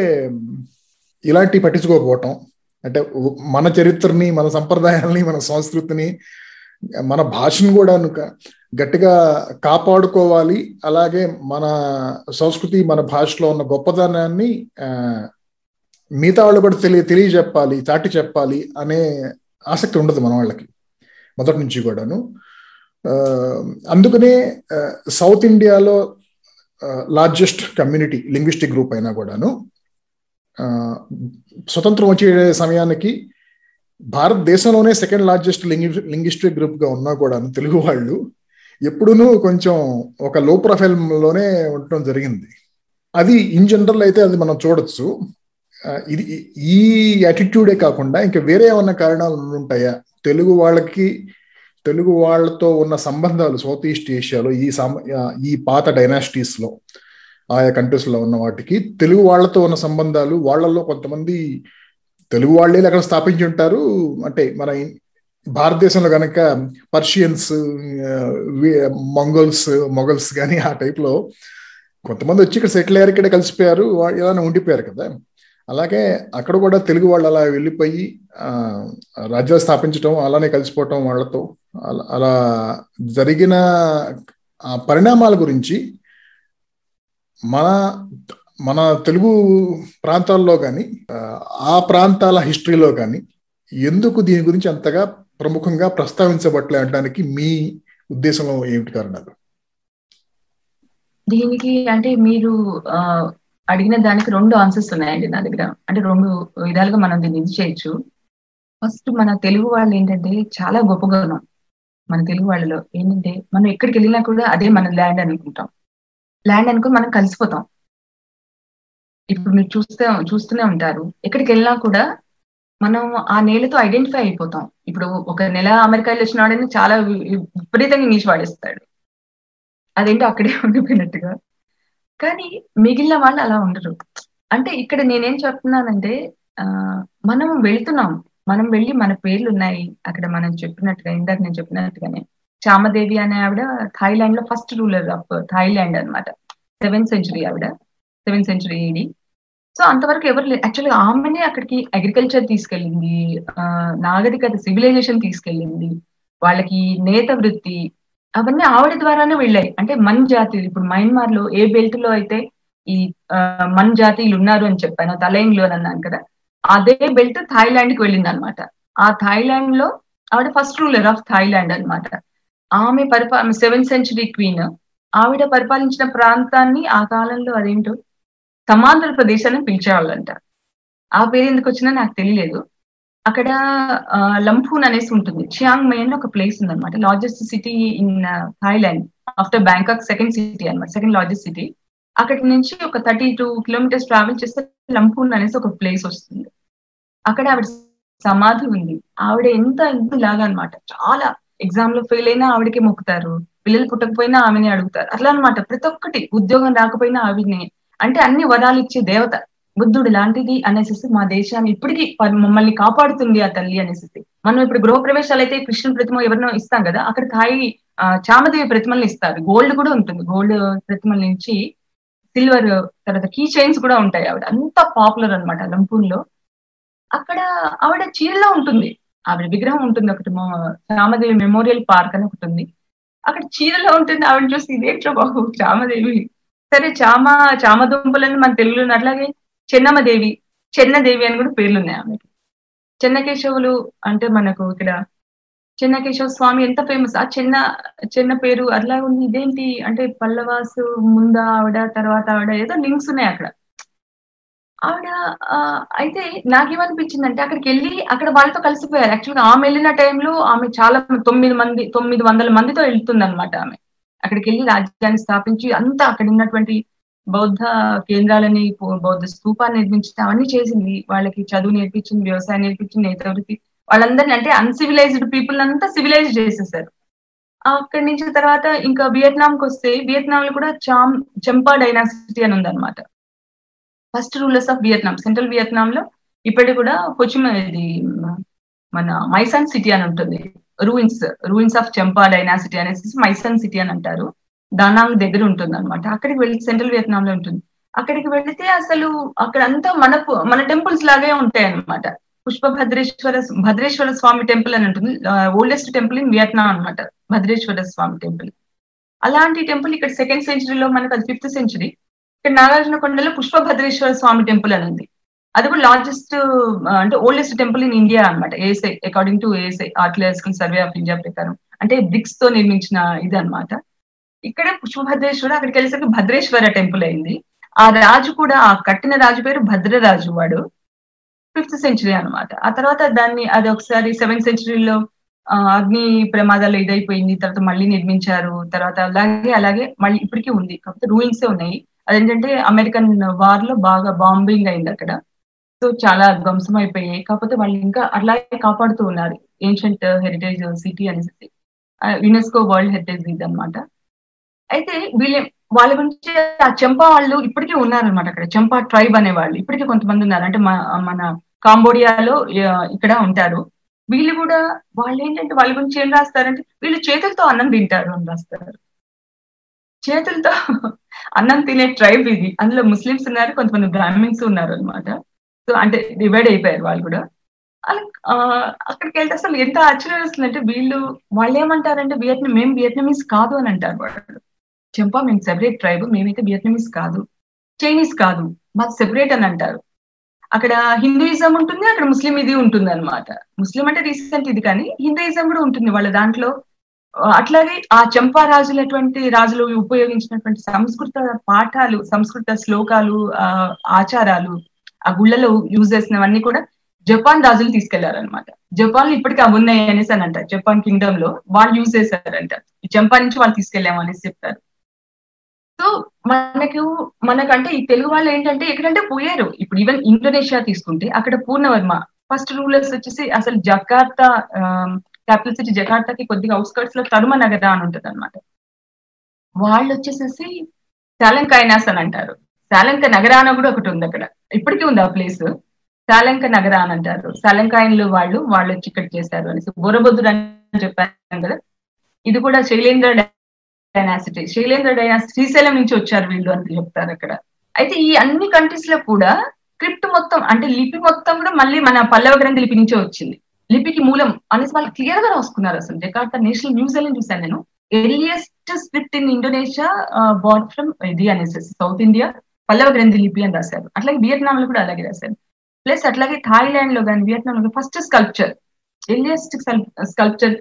ఇలాంటి పట్టించుకోకపోవటం. అంటే మన చరిత్రని మన సంప్రదాయాల్ని మన సంస్కృతిని మన భాషను కూడా గట్టిగా కాపాడుకోవాలి. అలాగే మన సంస్కృతి మన భాషలో ఉన్న గొప్పదనాన్ని మిగతా వాళ్ళు కూడా తెలియ తెలియజెప్పాలి చాటి చెప్పాలి అనే ఆసక్తి ఉండదు మన వాళ్ళకి మొదటి నుంచి కూడాను. అందుకనే సౌత్ ఇండియాలో లార్జెస్ట్ కమ్యూనిటీ లింగ్విస్టిక్ గ్రూప్ అయినా కూడాను స్వతంత్రం వచ్చే సమయానికి భారతదేశంలోనే సెకండ్ లార్జెస్ట్ లింగ్విస్టిక్ గ్రూప్గా ఉన్నా కూడా తెలుగు వాళ్ళు ఎప్పుడూ కొంచెం ఒక లో ప్రొఫైల్లోనే ఉండటం జరిగింది. అది ఇన్ జనరల్ అయితే అది మనం చూడొచ్చు. ఇది ఈ యాటిట్యూడే కాకుండా ఇంకా వేరే ఏమన్నా కారణాలు ఉంటాయా తెలుగు వాళ్ళకి తెలుగు వాళ్ళతో ఉన్న సంబంధాలు సౌత్ ఈస్ట్ ఏషియాలో ఈ ఈ పాత డైనాసిటీస్లో ఆయా కంట్రీస్లో ఉన్న వాటికి. తెలుగు వాళ్ళతో ఉన్న సంబంధాలు వాళ్ళల్లో కొంతమంది తెలుగు వాళ్ళే అక్కడ స్థాపించి ఉంటారు. అంటే మన భారతదేశంలో కనుక పర్షియన్స్ మంగోల్స్ మొగల్స్ కానీ ఆ టైప్లో కొంతమంది వచ్చి ఇక్కడ సెటిల్ అయ్యారు ఇక్కడ కలిసిపోయారు ఇలానే ఉండిపోయారు కదా. అలాగే అక్కడ కూడా తెలుగు వాళ్ళు అలా వెళ్ళిపోయి రాజ్యాలు స్థాపించడం అలానే కలిసిపోవటం వాళ్ళతో. అలా జరిగిన పరిణామాల గురించి మన మన తెలుగు ప్రాంతాల్లో కానీ ఆ ప్రాంతాల హిస్టరీలో కానీ ఎందుకు దీని గురించి అంతగా ప్రముఖంగా ప్రస్తావించబట్లే అనడానికి మీ ఉద్దేశంలో ఏమిటి కారణాలు? దీనికి అంటే మీరు అడిగిన దానికి రెండు ఆన్సర్స్ ఉన్నాయండి నా దగ్గర. అంటే రెండు విధాలుగా మనం దీన్ని ఇది చేయొచ్చు. ఫస్ట్ మన తెలుగు వాళ్ళు ఏంటంటే చాలా గొప్పగా ఉన్నాం మన తెలుగు వాళ్ళలో ఏంటంటే మనం ఎక్కడికి వెళ్ళినా కూడా అదే మన ల్యాండ్ అనుకుంటాం. ల్యాండ్ అనుకుని మనం కలిసిపోతాం. ఇప్పుడు మీరు చూస్తే చూస్తూనే ఉంటారు. ఎక్కడికి వెళ్ళినా కూడా మనం ఆ నేలతో ఐడెంటిఫై అయిపోతాం. ఇప్పుడు ఒక నెల అమెరికా వెళ్ళి వచ్చినాడని చాలా విపరీతంగా ఇంగ్లీష్ వాడేస్తాడు. అదేంటో అక్కడే ఉండిపోయినట్టుగా. కానీ మిగిలిన వాళ్ళు అలా ఉండరు. అంటే ఇక్కడ నేనేం చెప్తున్నానంటే ఆ మనం వెళుతున్నాం. మనం వెళ్ళి మన పేర్లు ఉన్నాయి అక్కడ మనం చెప్పినట్టుగా ఇందాక నేను చెప్పినట్టుగానే. చామదేవి అనే ఆవిడ థాయిలాండ్లో ఫస్ట్ రూలర్ ఆఫ్ థాయిలాండ్ అనమాట సెవెంత్ సెంచురీ ఆవిడ. సెవెంత్ సెంచురీ ఏడి సో అంతవరకు ఎవరు లేదు యాక్చువల్గా ఆమెనే అక్కడికి అగ్రికల్చర్ తీసుకెళ్ళింది నాగరికత సివిలైజేషన్ తీసుకెళ్ళింది వాళ్ళకి నేత వృత్తి అవన్నీ ఆవిడ ద్వారానే వెళ్ళాయి. అంటే మన్ జాతీయులు ఇప్పుడు మయన్మార్లో ఏ బెల్ట్లో అయితే ఈ మన్ జాతీయులు ఉన్నారు అని చెప్పాను తలైంగ్లో అన్నాను కదా అదే బెల్ట్ థాయిలాండ్కి వెళ్ళింది అనమాట ఆ థాయిలాండ్లో ఆవిడ ఫస్ట్ రూలర్ ఆఫ్ థాయిలాండ్ అనమాట ఆమె పరిపా సెవెంత్ సెంచురీ క్వీన్. ఆవిడ పరిపాలించిన ప్రాంతాన్ని ఆ కాలంలో అదేంటో సమాంతర ప్రదేశం అని పిలిచేవాళ్ళంట. ఆ పేరు ఎందుకు వచ్చినా నాకు తెలియలేదు. అక్కడ లంపూన్ అనేసి ఉంటుంది. చియాంగ్ మై అని ఒక ప్లేస్ ఉందన్నమాట. Largest city in Thailand. After Bangkok second city అనమాట సెకండ్ లార్జెస్ట్ సిటీ. అక్కడి నుంచి ఒక థర్టీ టూ కిలోమీటర్స్ ట్రావెల్ చేస్తే లంపూన్ అనేసి ఒక ప్లేస్ వస్తుంది. అక్కడ ఆవిడ సమాధి ఉంది. ఆవిడ ఎంత ఇంత లాగా అనమాట చాలా ఎగ్జామ్లో ఫెయిల్ అయినా ఆవిడకి మొక్కుతారు. పిల్లలు పుట్టకపోయినా ఆమెని అడుగుతారు. అట్లా అనమాట ప్రతి ఒక్కటి ఉద్యోగం రాకపోయినా ఆవిడని. అంటే అన్ని వరాలు ఇచ్చే దేవత. బుద్ధుడు లాంటిది అనేసి మా దేశాన్ని ఇప్పటికీ మమ్మల్ని కాపాడుతుంది ఆ తల్లి అనేసి. మనం ఇప్పుడు గృహ ప్రవేశాలు అయితే కృష్ణుడి ప్రతిమ ఎవరినో ఇస్తాం కదా అక్కడ థాయి చామదేవి ప్రతిమల్ని ఇస్తారు. గోల్డ్ కూడా ఉంటుంది. గోల్డ్ ప్రతిమల నుంచి సిల్వర్ తర్వాత కీ చైన్స్ కూడా ఉంటాయి ఆవిడ. అంత పాపులర్ అనమాట లంపూన్లో అక్కడ ఆవిడ చీరలో ఉంటుంది. ఆవిడ విగ్రహం ఉంటుంది ఒకటి రామదేవి మెమోరియల్ పార్క్ అని ఒకటి ఉంది. అక్కడ చీరలో ఉంటుంది ఆవిడ చూసి ఇదేంట్రో బాబు చామదేవి సరే చామ చామదుంపలని మన తెలుగులో అట్లాగే చెన్నమ్మదేవి చెన్నదేవి అని కూడా పేర్లు ఉన్నాయి ఆమెకి చెన్నకేశవులు అంటే మనకు ఇక్కడ చెన్నకేశవ స్వామి ఎంత ఫేమస్ ఆ చిన్న చిన్న పేరు అట్లా ఉంది ఇదేంటి? అంటే పల్లవాసు ముందా ఆవిడ తర్వాత ఆవిడ ఏదో లింక్స్ ఉన్నాయి అక్కడ. ఆవిడ అయితే నాకేమనిపించింది అంటే అక్కడికి వెళ్ళి అక్కడ వాళ్ళతో కలిసిపోయారు యాక్చువల్గా ఆమె వెళ్ళిన టైంలో ఆమె చాలా తొమ్మిది మంది తొమ్మిది వందల మందితో వెళ్తుంది అనమాట ఆమె. అక్కడికి వెళ్ళి రాజ్యాన్ని స్థాపించి అంతా అక్కడ ఉన్నటువంటి బౌద్ధ కేంద్రాలని బౌద్ధ స్థూపాన్ని నిర్మించి అవన్నీ చేసింది. వాళ్ళకి చదువు నేర్పించింది వ్యవసాయం నేర్పించింది నేతవృత్తి. వాళ్ళందరినీ అంటే అన్సివిలైజ్డ్ పీపుల్ అంతా సివిలైజ్ చేసేసారు. అక్కడి నుంచి తర్వాత ఇంకా వియత్నాంకి వస్తే వియత్నాం లో కూడా చామ్ చెంపా డైనాసిటీ అని ఉందన్నమాట. First rulers of Vietnam central Vietnam లో ఇప్పటి కూడా కొచ్చిమ ఇది మన మైసాన్ సిటీ అని ఉంటుంది. Ruins ruins of Champa dynasty అనేసి మైసాన్ సిటీ అని అంటారు. దానాంగ్ దగ్గర ఉంటుంది అనమాట అక్కడికి వెళ్ళి సెంట్రల్ వియత్నాం లో ఉంటుంది. అక్కడికి వెళితే అసలు అక్కడ అంతా మనకు మన టెంపుల్స్ లాగే ఉంటాయి అనమాట పుష్ప భద్రేశ్వర భద్రేశ్వర స్వామి టెంపుల్ అని ఉంటుంది. ఓల్డెస్ట్ టెంపుల్ ఇన్ వియత్నాం అనమాట భద్రేశ్వర స్వామి టెంపుల్ అలాంటి టెంపుల్ ఇక్కడ సెకండ్ సెంచరీలో మనకు అది ఫిఫ్త్ సెంచరీ ఇక్కడ నాగార్జున కొండలో పుష్ప భద్రేశ్వర స్వామి టెంపుల్ అని ఉంది. అది కూడా లార్జెస్ట్ అంటే ఓల్డెస్ట్ టెంపుల్ ఇన్ ఇండియా అనమాట ASI according to ASI archaeological survey of India ప్రకారం. అంటే బ్రిక్స్తో నిర్మించిన ఇది అనమాట ఇక్కడ పుష్పభద్రేశ్వర అక్కడికి వెళ్ళేసరికి భద్రేశ్వర టెంపుల్ అయింది. ఆ రాజు కూడా ఆ కట్టిన రాజు పేరు భద్రరాజు వాడు. ఫిఫ్త్ సెంచరీ అనమాట ఆ తర్వాత దాన్ని అది ఒకసారి సెవెంత్ సెంచురీలో అగ్ని ప్రమాదాలు ఇదైపోయింది. తర్వాత మళ్ళీ నిర్మించారు. తర్వాత అలాగే అలాగే మళ్ళీ ఇప్పటికీ ఉంది. కాకపోతే రూయిన్సే ఉన్నాయి. అదేంటంటే అమెరికన్ వార్లో బాగా బాంబింగ్ అయింది అక్కడ. సో చాలా ధ్వంసం అయిపోయాయి. కాకపోతే వాళ్ళు ఇంకా అట్లాగే కాపాడుతూ ఉన్నారు. ఏన్షియంట్ హెరిటేజ్ సిటీ అనేసి యునెస్కో వరల్డ్ హెరిటేజ్ ఇది అనమాట అయితే వీళ్ళ వాళ్ళ గురించి ఆ చెంపా వాళ్ళు ఇప్పటికీ ఉన్నారనమాట అక్కడ. చెంపా ట్రైబ్ అనే వాళ్ళు ఇప్పటికీ కొంతమంది ఉన్నారు. అంటే మన కాంబోడియాలో ఇక్కడ ఉంటారు. వీళ్ళు కూడా వాళ్ళు ఏంటంటే వాళ్ళ గురించి ఏం రాస్తారంటే వీళ్ళు చేతులతో అన్నం తింటారు అని రాస్తారు. చేతులతో అన్నం తినే ట్రైబ్ ఇది. అందులో ముస్లిమ్స్ ఉన్నారు కొంతమంది బ్రాహ్మిన్స్ ఉన్నారు అనమాట సో అంటే డివైడ్ అయిపోయారు వాళ్ళు కూడా. అక్కడికి వెళ్తే అసలు ఎంత ఆశ్చర్యం వస్తుందంటే వీళ్ళు వాళ్ళు ఏమంటారంటే వియత్నాం మేము వియత్నమీస్ కాదు అని అంటారు వాళ్ళు. చెంపా మేము సెపరేట్ ట్రైబ్ మేమైతే వియత్నమీస్ కాదు. చైనీస్ కాదు మాకు సెపరేట్ అని అంటారు. అక్కడ హిందూయిజం ఉంటుంది అక్కడ ముస్లిం ఇది ఉంటుంది అనమాట ముస్లిం అంటే రీసెంట్ ఇది కానీ హిందూయిజం కూడా ఉంటుంది వాళ్ళ దాంట్లో. అట్లాగే ఆ చంపా రాజులటువంటి రాజులు ఉపయోగించినటువంటి సంస్కృత పాఠాలు సంస్కృత శ్లోకాలు ఆచారాలు ఆ గుళ్ళలో యూజ్ చేసినవన్నీ కూడా జపాన్ రాజులు తీసుకెళ్ళారనమాట జపాన్లో ఇప్పటికీ అవి ఉన్నాయి అనేసి అని అంటారు. జపాన్ కింగ్డమ్లో వాళ్ళు యూజ్ చేశారంట. ఈ చంపా నుంచి వాళ్ళు తీసుకెళ్ళాము అనేసి చెప్తారు. సో మనకు మనకంటే ఈ తెలుగు వాళ్ళు ఏంటంటే ఎక్కడంటే పోయారు. ఇప్పుడు ఈవెన్ ఇండోనేషియా తీసుకుంటే అక్కడ పూర్ణవర్మ ఫస్ట్ రూలర్స్ వచ్చేసి అసలు జకార్తా క్యాపిటల్ సిటీ జకార్తాకి కొద్దిగా అవుట్స్కర్ట్స్లో తరుమ నగర అని ఉంటుంది అనమాట వాళ్ళు వచ్చేసేసి శాలంకైనాస్ అని అంటారు. శాలంక నగరాన కూడా ఒకటి ఉంది అక్కడ. ఇప్పటికీ ఉంది ఆ ప్లేస్. శాలంక నగర అని అంటారు. శాలంకాయన్లు వాళ్ళు వాళ్ళు వచ్చి ఇక్కడ చేశారు అనేసి బోరబొద్దుడు అని చెప్పాను కదా. ఇది కూడా శైలేంద్ర డైనాసిటీ. శైలేంద్ర డైనాసిటీ శ్రీశైలం నుంచి వచ్చారు వీళ్ళు అని చెప్తారు అక్కడ. అయితే ఈ అన్ని కంట్రీస్లో కూడా స్క్రిప్ట్ మొత్తం అంటే లిపి మొత్తం కూడా మళ్ళీ మన పల్లవ గ్రంథ లిపి నుంచే వచ్చింది. లిపికి మూలం అనేసి వాళ్ళు క్లియర్గా రాసుకున్నారు అసలు. జకార్తా నేషనల్ మ్యూజియం చూసాను నేను. Earliest script in Indonesia but from ఇది అనేసి సౌత్ ఇండియా పల్లవ గ్రంథి లిపి అని రాశారు. అట్లాగే వియత్నాం లో కూడా అలాగే రాశారు. ప్లస్ అట్లాగే థాయిలాండ్లో కానీ వియత్నాం లో first sculpture earliest sculpture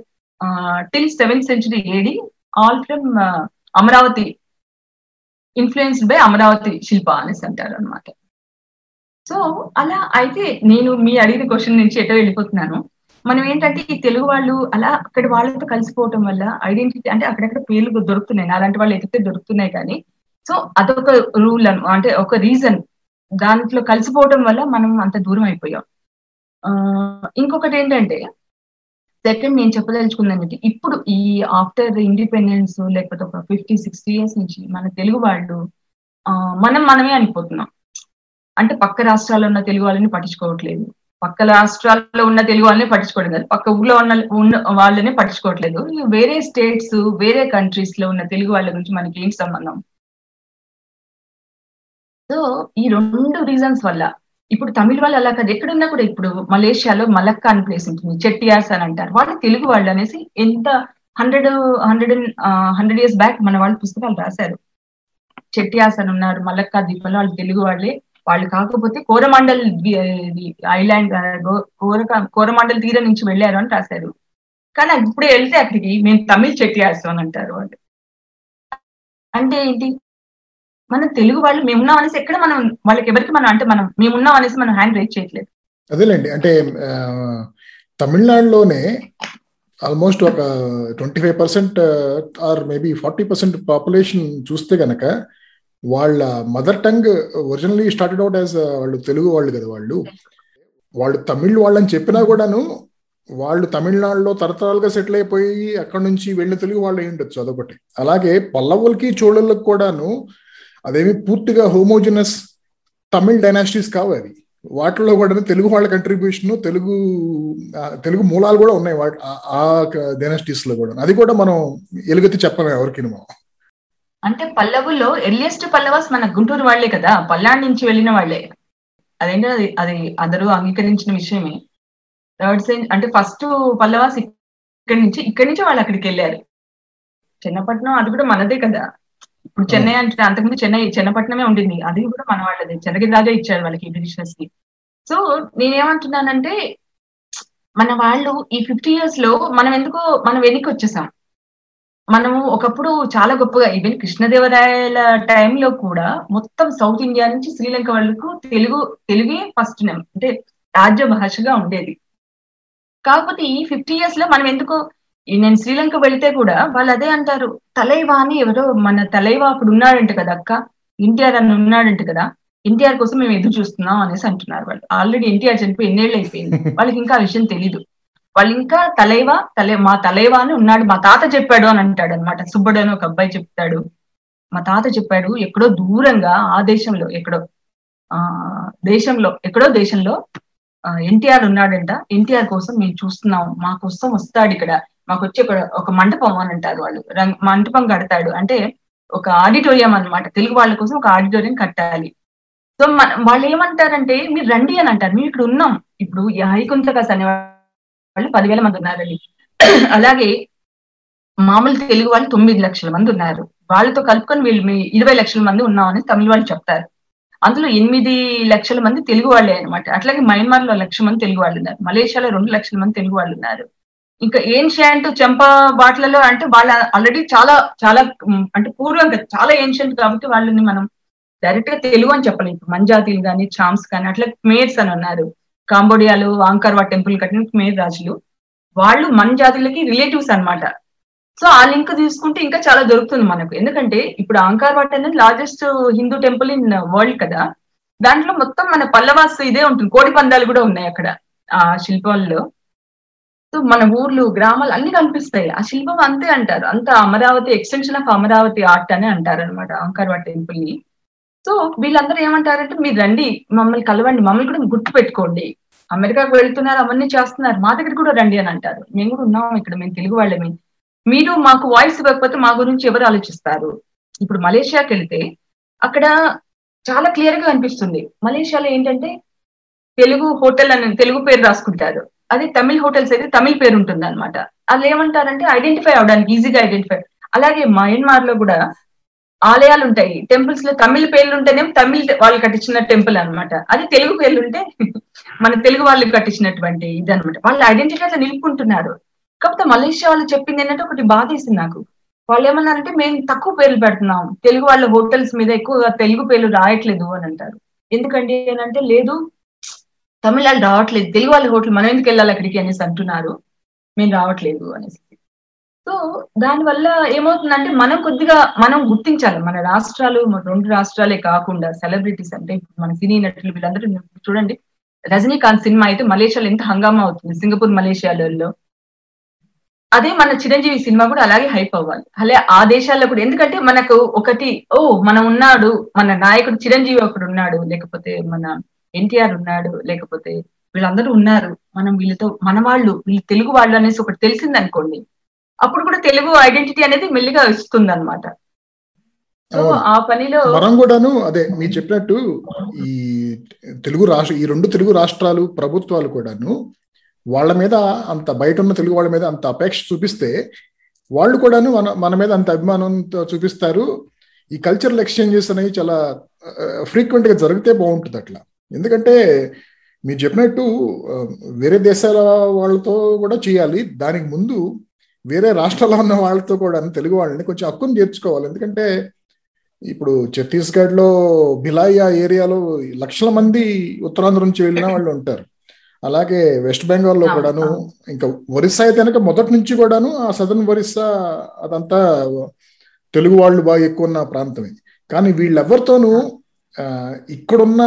till seventh century AD all from Amaravati influenced by Amaravati శిల్ప అనేసి అంటారు అనమాట సో అలా అయితే నేను మీ అడిగిన క్వశ్చన్ నుంచి ఎటో వెళ్ళిపోతున్నాను. మనం ఏంటంటే ఈ తెలుగు వాళ్ళు అలా అక్కడ వాళ్ళతో కలిసిపోవటం వల్ల ఐడెంటిటీ అంటే అక్కడక్కడ పేర్లు దొరుకుతున్నాయి. అలాంటి వాళ్ళు ఎక్కితే దొరుకుతున్నాయి కానీ. సో అదొక రూల్ అంటే ఒక రీజన్ దాంట్లో కలిసిపోవటం వల్ల మనం అంత దూరం అయిపోయాం. ఇంకొకటి ఏంటంటే సెకండ్ నేను చెప్పదలుచుకుందంటే ఇప్పుడు ఈ ఆఫ్టర్ ఇండిపెండెన్స్ లేకపోతే ఒక ఫిఫ్టీ సిక్స్టీ ఇయర్స్ నుంచి మన తెలుగు వాళ్ళు మనం మనమే అనిపోతున్నాం. అంటే పక్క రాష్ట్రాల్లో ఉన్న తెలుగు వాళ్ళని పట్టించుకోవట్లేదు. పక్క రాష్ట్రాల్లో ఉన్న తెలుగు వాళ్ళని పట్టించుకోవడం కాదు. పక్క ఊళ్ళో ఉన్న ఉన్న వాళ్ళని పట్టించుకోవట్లేదు. వేరే స్టేట్స్ వేరే కంట్రీస్లో ఉన్న తెలుగు వాళ్ళ గురించి మనకి ఏం సంబంధం? సో ఈ రెండు రీజన్స్ వల్ల ఇప్పుడు తమిళ వాళ్ళు అలా కాదు. ఎక్కడున్నా కూడా ఇప్పుడు మలేషియాలో మలక్క అని ప్లేస్ ఉంటుంది. చెట్టియాస్ అని అంటారు. వాళ్ళు తెలుగు వాళ్ళు అనేసి ఎంత hundred hundred hundred years back మన వాళ్ళు పుస్తకాలు రాశారు. చెట్టియాస్ అని ఉన్నారు మలక్క దీపంలో వాళ్ళు తెలుగు వాళ్ళే. వాళ్ళు కాకపోతే కోరమండల్ ఐలాండ్ కోరమండల్ తీరం నుంచి వెళ్ళారు అని రాశారు. కానీ ఇప్పుడు వెళ్తే అక్కడికి మేము తమిళ్ చెట్టియార్స్ అని అంటారు వాళ్ళు. అంటే ఏంటి? మన తెలుగు వాళ్ళు మేమున్నాం అనేసి ఎక్కడ మనం వాళ్ళకి ఎవరికి మనం అంటే మనం మేమున్నాం అనేసి మనం హ్యాండ్ రైజ్ చేయట్లేదు. అదేలేండి. అంటే తమిళనాడులోనే ఆల్మోస్ట్ ఒక twenty five percent or maybe forty percent population చూస్తే గనక వాళ్ళ mother tongue originally started out as వాళ్ళు తెలుగు వాళ్ళు కదా వాళ్ళు. వాళ్ళు తమిళ్ వాళ్ళని చెప్పినా కూడాను వాళ్ళు తమిళనాడులో తరతరాలుగా సెటిల్ అయిపోయి అక్కడ నుంచి వెళ్ళిన తెలుగు వాళ్ళు అయి ఉండొచ్చు అదొకటి. అలాగే పల్లవులకి చోళులకు కూడాను అదేమి పూర్తిగా హోమోజినస్ తమిళ్ డైనాసిటీస్ కావు అవి. వాటిలో కూడా తెలుగు వాళ్ళ కంట్రిబ్యూషన్ తెలుగు తెలుగు మూలాలు కూడా ఉన్నాయి ఆ డైనాసిటీస్లో కూడా అది కూడా మనం ఎలుగెత్తి చెప్పలేము ఎవరికి మనం అంటే పల్లవుల్లో ఎర్లియస్ట్ పల్లవాస్ మన గుంటూరు వాళ్ళే కదా పల్నాడు నుంచి వెళ్ళిన వాళ్ళే అదేంటి అది అది అందరూ అంగీకరించిన విషయమే. థర్డ్ సెంచ్ అంటే ఫస్ట్ పల్లవాస్ ఇక్కడి నుంచి ఇక్కడి నుంచి వాళ్ళు అక్కడికి వెళ్ళారు. చెన్నపట్నం అది కూడా మనదే కదా. ఇప్పుడు చెన్నై అంటే అంతకుముందు చెన్నై చెన్నపట్నమే ఉండింది. అది కూడా మన వాళ్ళది. చెన్నగిరి రాజా ఇచ్చారు వాళ్ళకి బ్రిటిషర్స్కి. సో నేనేమంటున్నానంటే మన వాళ్ళు ఈ ఫిఫ్టీ ఇయర్స్లో మనం ఎందుకో మనం వెనక్కి వచ్చేసాం. మనము ఒకప్పుడు చాలా గొప్పగా ఈవెన్ కృష్ణదేవరాయల టైంలో కూడా మొత్తం సౌత్ ఇండియా నుంచి శ్రీలంక వాళ్ళకు తెలుగు తెలుగే ఫస్ట్ నేమ్ అంటే రాజ్య భాషగా ఉండేది. కాకపోతే ఈ ఫిఫ్టీ ఇయర్స్లో మనం ఎందుకో నేను శ్రీలంక వెళితే కూడా వాళ్ళు అదే అంటారు తలైవా అని ఎవరో మన తలైవా అప్పుడు ఉన్నాడంట కదా అక్క ఎన్టీఆర్ అని ఉన్నాడంట కదా ఎన్టీఆర్ కోసం మేము ఎదురు చూస్తున్నాం అనేసి అంటున్నారు వాళ్ళు. ఆల్రెడీ ఎన్టీఆర్ చనిపోయి ఎన్నేళ్ళు అయిపోయింది. వాళ్ళకి ఇంకా ఆ విషయం తెలీదు. వాళ్ళు ఇంకా తలైవా? తలే మా తలైవా అని ఉన్నాడు. మా తాత చెప్పాడు అని అంటాడు అనమాట సుబ్బడు అని ఒక అబ్బాయి చెప్తాడు. మా తాత చెప్పాడు ఎక్కడో దూరంగా ఆ దేశంలో ఎక్కడో ఆ దేశంలో ఎక్కడో దేశంలో ఎన్టీఆర్ ఉన్నాడంట. ఎన్టీఆర్ కోసం మేము చూస్తున్నాం. మా కోసం వస్తాడు ఇక్కడ. మాకు వచ్చి ఇక్కడ ఒక మంటపం అని అంటారు వాళ్ళు. మంటపం కడతాడు. అంటే ఒక ఆడిటోరియం అనమాట తెలుగు వాళ్ళ కోసం ఒక ఆడిటోరియం కట్టాలి. సో వాళ్ళు ఏమంటారంటే మీరు రండి అని అంటారు. మేము ఇక్కడ ఉన్నాం. ఇప్పుడు హైకుంతకాస్ అనే వాళ్ళు పదివేల మంది ఉన్నారండి. అలాగే మామూలు తెలుగు వాళ్ళు తొమ్మిది లక్షల మంది ఉన్నారు. వాళ్ళతో కలుపుకొని వీళ్ళు మీ ఇరవై లక్షల మంది ఉన్నామని తమిళ వాళ్ళు చెప్తారు. అందులో ఎనిమిది లక్షల మంది తెలుగు వాళ్ళే అనమాట అట్లాగే మయన్మార్లో లక్ష మంది తెలుగు వాళ్ళు ఉన్నారు. మలేషియాలో రెండు లక్షల మంది తెలుగు వాళ్ళు ఉన్నారు. ఇంకా ఏన్షియంట్ చెంప బాట్లలో అంటే వాళ్ళ ఆల్రెడీ చాలా చాలా అంటే పూర్వం చాలా ఏన్షియంట్ కాబట్టి వాళ్ళని మనం డైరెక్ట్గా తెలుగు అని చెప్పలేదు మంజాతీలు కానీ చామ్స్ కానీ అట్లా మేడ్స్ అని ఉన్నారు. కాంబోడియాలో ఆంకర్వా టెంపుల్ కట్టిన మేర్ రాజులు వాళ్ళు మన జాతులకి రిలేటివ్స్ అనమాట సో ఆ లింక్ తీసుకుంటే ఇంకా చాలా దొరుకుతుంది మనకు. ఎందుకంటే ఇప్పుడు ఆంకార్వాట్ అనేది largest Hindu temple in world కదా. దాంట్లో మొత్తం మన పల్లవాస్ ఇదే ఉంటుంది. కోడి పందాలు కూడా ఉన్నాయి అక్కడ ఆ శిల్పాల్లో సో మన ఊర్లు గ్రామాలు అన్ని కనిపిస్తాయి. ఆ శిల్పం అంతే అంటారు. అంత Amaravati extension of Amaravati art అని అంటారు అనమాట ఆంకార్వాట్ టెంపుల్ని సో వీళ్ళందరూ ఏమంటారంటే మీరు రండి మమ్మల్ని కలవండి మమ్మల్ని కూడా గుర్తు పెట్టుకోండి అమెరికాకు వెళ్తున్నారు అవన్నీ చేస్తున్నారు. మా దగ్గర కూడా రండి అని అంటారు. మేము కూడా ఉన్నాం ఇక్కడ మేము తెలుగు వాళ్ళమే. మీరు మాకు వాయిస్ ఇవ్వకపోతే మా గురించి ఎవరు ఆలోచిస్తారు? ఇప్పుడు మలేషియాకి వెళ్తే అక్కడ చాలా క్లియర్గా అనిపిస్తుంది మలేషియాలో ఏంటంటే తెలుగు హోటల్ అని తెలుగు పేరు రాసుకుంటారు. అదే తమిళ్ హోటల్స్ అయితే తమిళ్ పేరు ఉంటుంది అనమాట వాళ్ళు ఏమంటారంటే ఐడెంటిఫై అవడానికి ఈజీగా ఐడెంటిఫై అలాగే మయన్మార్లో కూడా ఆలయాలు ఉంటాయి టెంపుల్స్లో తమిళ పేర్లు ఉంటేనేమో తమిళ్ వాళ్ళు కట్టించిన టెంపుల్ అనమాట అది తెలుగు పేర్లు ఉంటే మన తెలుగు వాళ్ళు కట్టించినటువంటి ఇది అనమాట వాళ్ళు ఐడెంటిటీ అట్లా నిలుపుకుంటున్నారు. కాకపోతే మలేషియా వాళ్ళు చెప్పింది ఏంటంటే ఒకటి బాధేసింది నాకు. వాళ్ళు ఏమన్నారంటే మేము తక్కువ పేర్లు పెడుతున్నాం. తెలుగు వాళ్ళ హోటల్స్ మీద ఎక్కువగా తెలుగు పేర్లు రాయట్లేదు అని అంటారు. ఎందుకండి అని అంటే లేదు తమిళ వాళ్ళు రావట్లేదు. తెలుగు వాళ్ళ హోటల్ మనం ఎందుకు వెళ్ళాలి అక్కడికి? అనేసి అంటున్నారు. మేము రావట్లేదు అనేసి. సో దానివల్ల ఏమవుతుందంటే మనం కొద్దిగా మనం గుర్తించాలి. మన రాష్ట్రాలు రెండు రాష్ట్రాలే కాకుండా సెలబ్రిటీస్ అంటే మన సినీ నటులు వీళ్ళందరూ చూడండి. రజనీకాంత్ సినిమా అయితే మలేషియాలో ఎంత హంగామా అవుతుంది. సింగపూర్ మలేషియాలలో. అదే మన చిరంజీవి సినిమా కూడా అలాగే హైప్ అవ్వాలి. అలా ఆ దేశాల్లో కూడా. ఎందుకంటే మనకు ఒకటి ఓ మనం ఉన్నాడు మన నాయకుడు చిరంజీవి ఒకడు ఉన్నాడు లేకపోతే మన ఎన్టీఆర్ ఉన్నాడు లేకపోతే వీళ్ళందరూ ఉన్నారు. మనం వీళ్ళతో మన వాళ్ళు వీళ్ళు తెలుగు వాళ్ళు అనేసి ఒకటి తెలిసిందనుకోండి. అప్పుడు కూడా తెలుగు ఐడెంటిటీ అనేది మెల్లిగా ఇస్తుంది అనమాట ఆ పనిలో మనం కూడాను అదే మీరు చెప్పినట్టు ఈ తెలుగు రాష్ట్ర ఈ రెండు తెలుగు రాష్ట్రాలు ప్రభుత్వాలు కూడాను వాళ్ళ మీద అంత బయట ఉన్న తెలుగు వాళ్ళ మీద అంత అపేక్ష చూపిస్తే వాళ్ళు కూడాను మన మన మీద అంత అభిమానంతో చూపిస్తారు. ఈ కల్చరల్ ఎక్స్చేంజెస్ అనేవి చాలా ఫ్రీక్వెంట్గా జరిగితే బాగుంటుంది అట్లా. ఎందుకంటే మీరు చెప్పినట్టు వేరే దేశాల వాళ్ళతో కూడా చేయాలి. దానికి ముందు వేరే రాష్ట్రాల్లో ఉన్న వాళ్ళతో కూడా తెలుగు వాళ్ళని కొంచెం హక్కును చేర్చుకోవాలి. ఎందుకంటే ఇప్పుడు ఛత్తీస్గఢ్లో భిలాయా ఏరియాలో లక్షల మంది ఉత్తరాంధ్ర నుంచి వెళ్ళిన వాళ్ళు ఉంటారు. అలాగే వెస్ట్ బెంగాల్లో కూడాను ఇంకా ఒరిస్సా అయితే కనుక మొదటి నుంచి కూడాను ఆ సదర్న్ ఒరిస్సా అదంతా తెలుగు వాళ్ళు బాగా ఎక్కువ ఉన్న ప్రాంతమే. కానీ వీళ్ళెవరితోనూ ఇక్కడున్న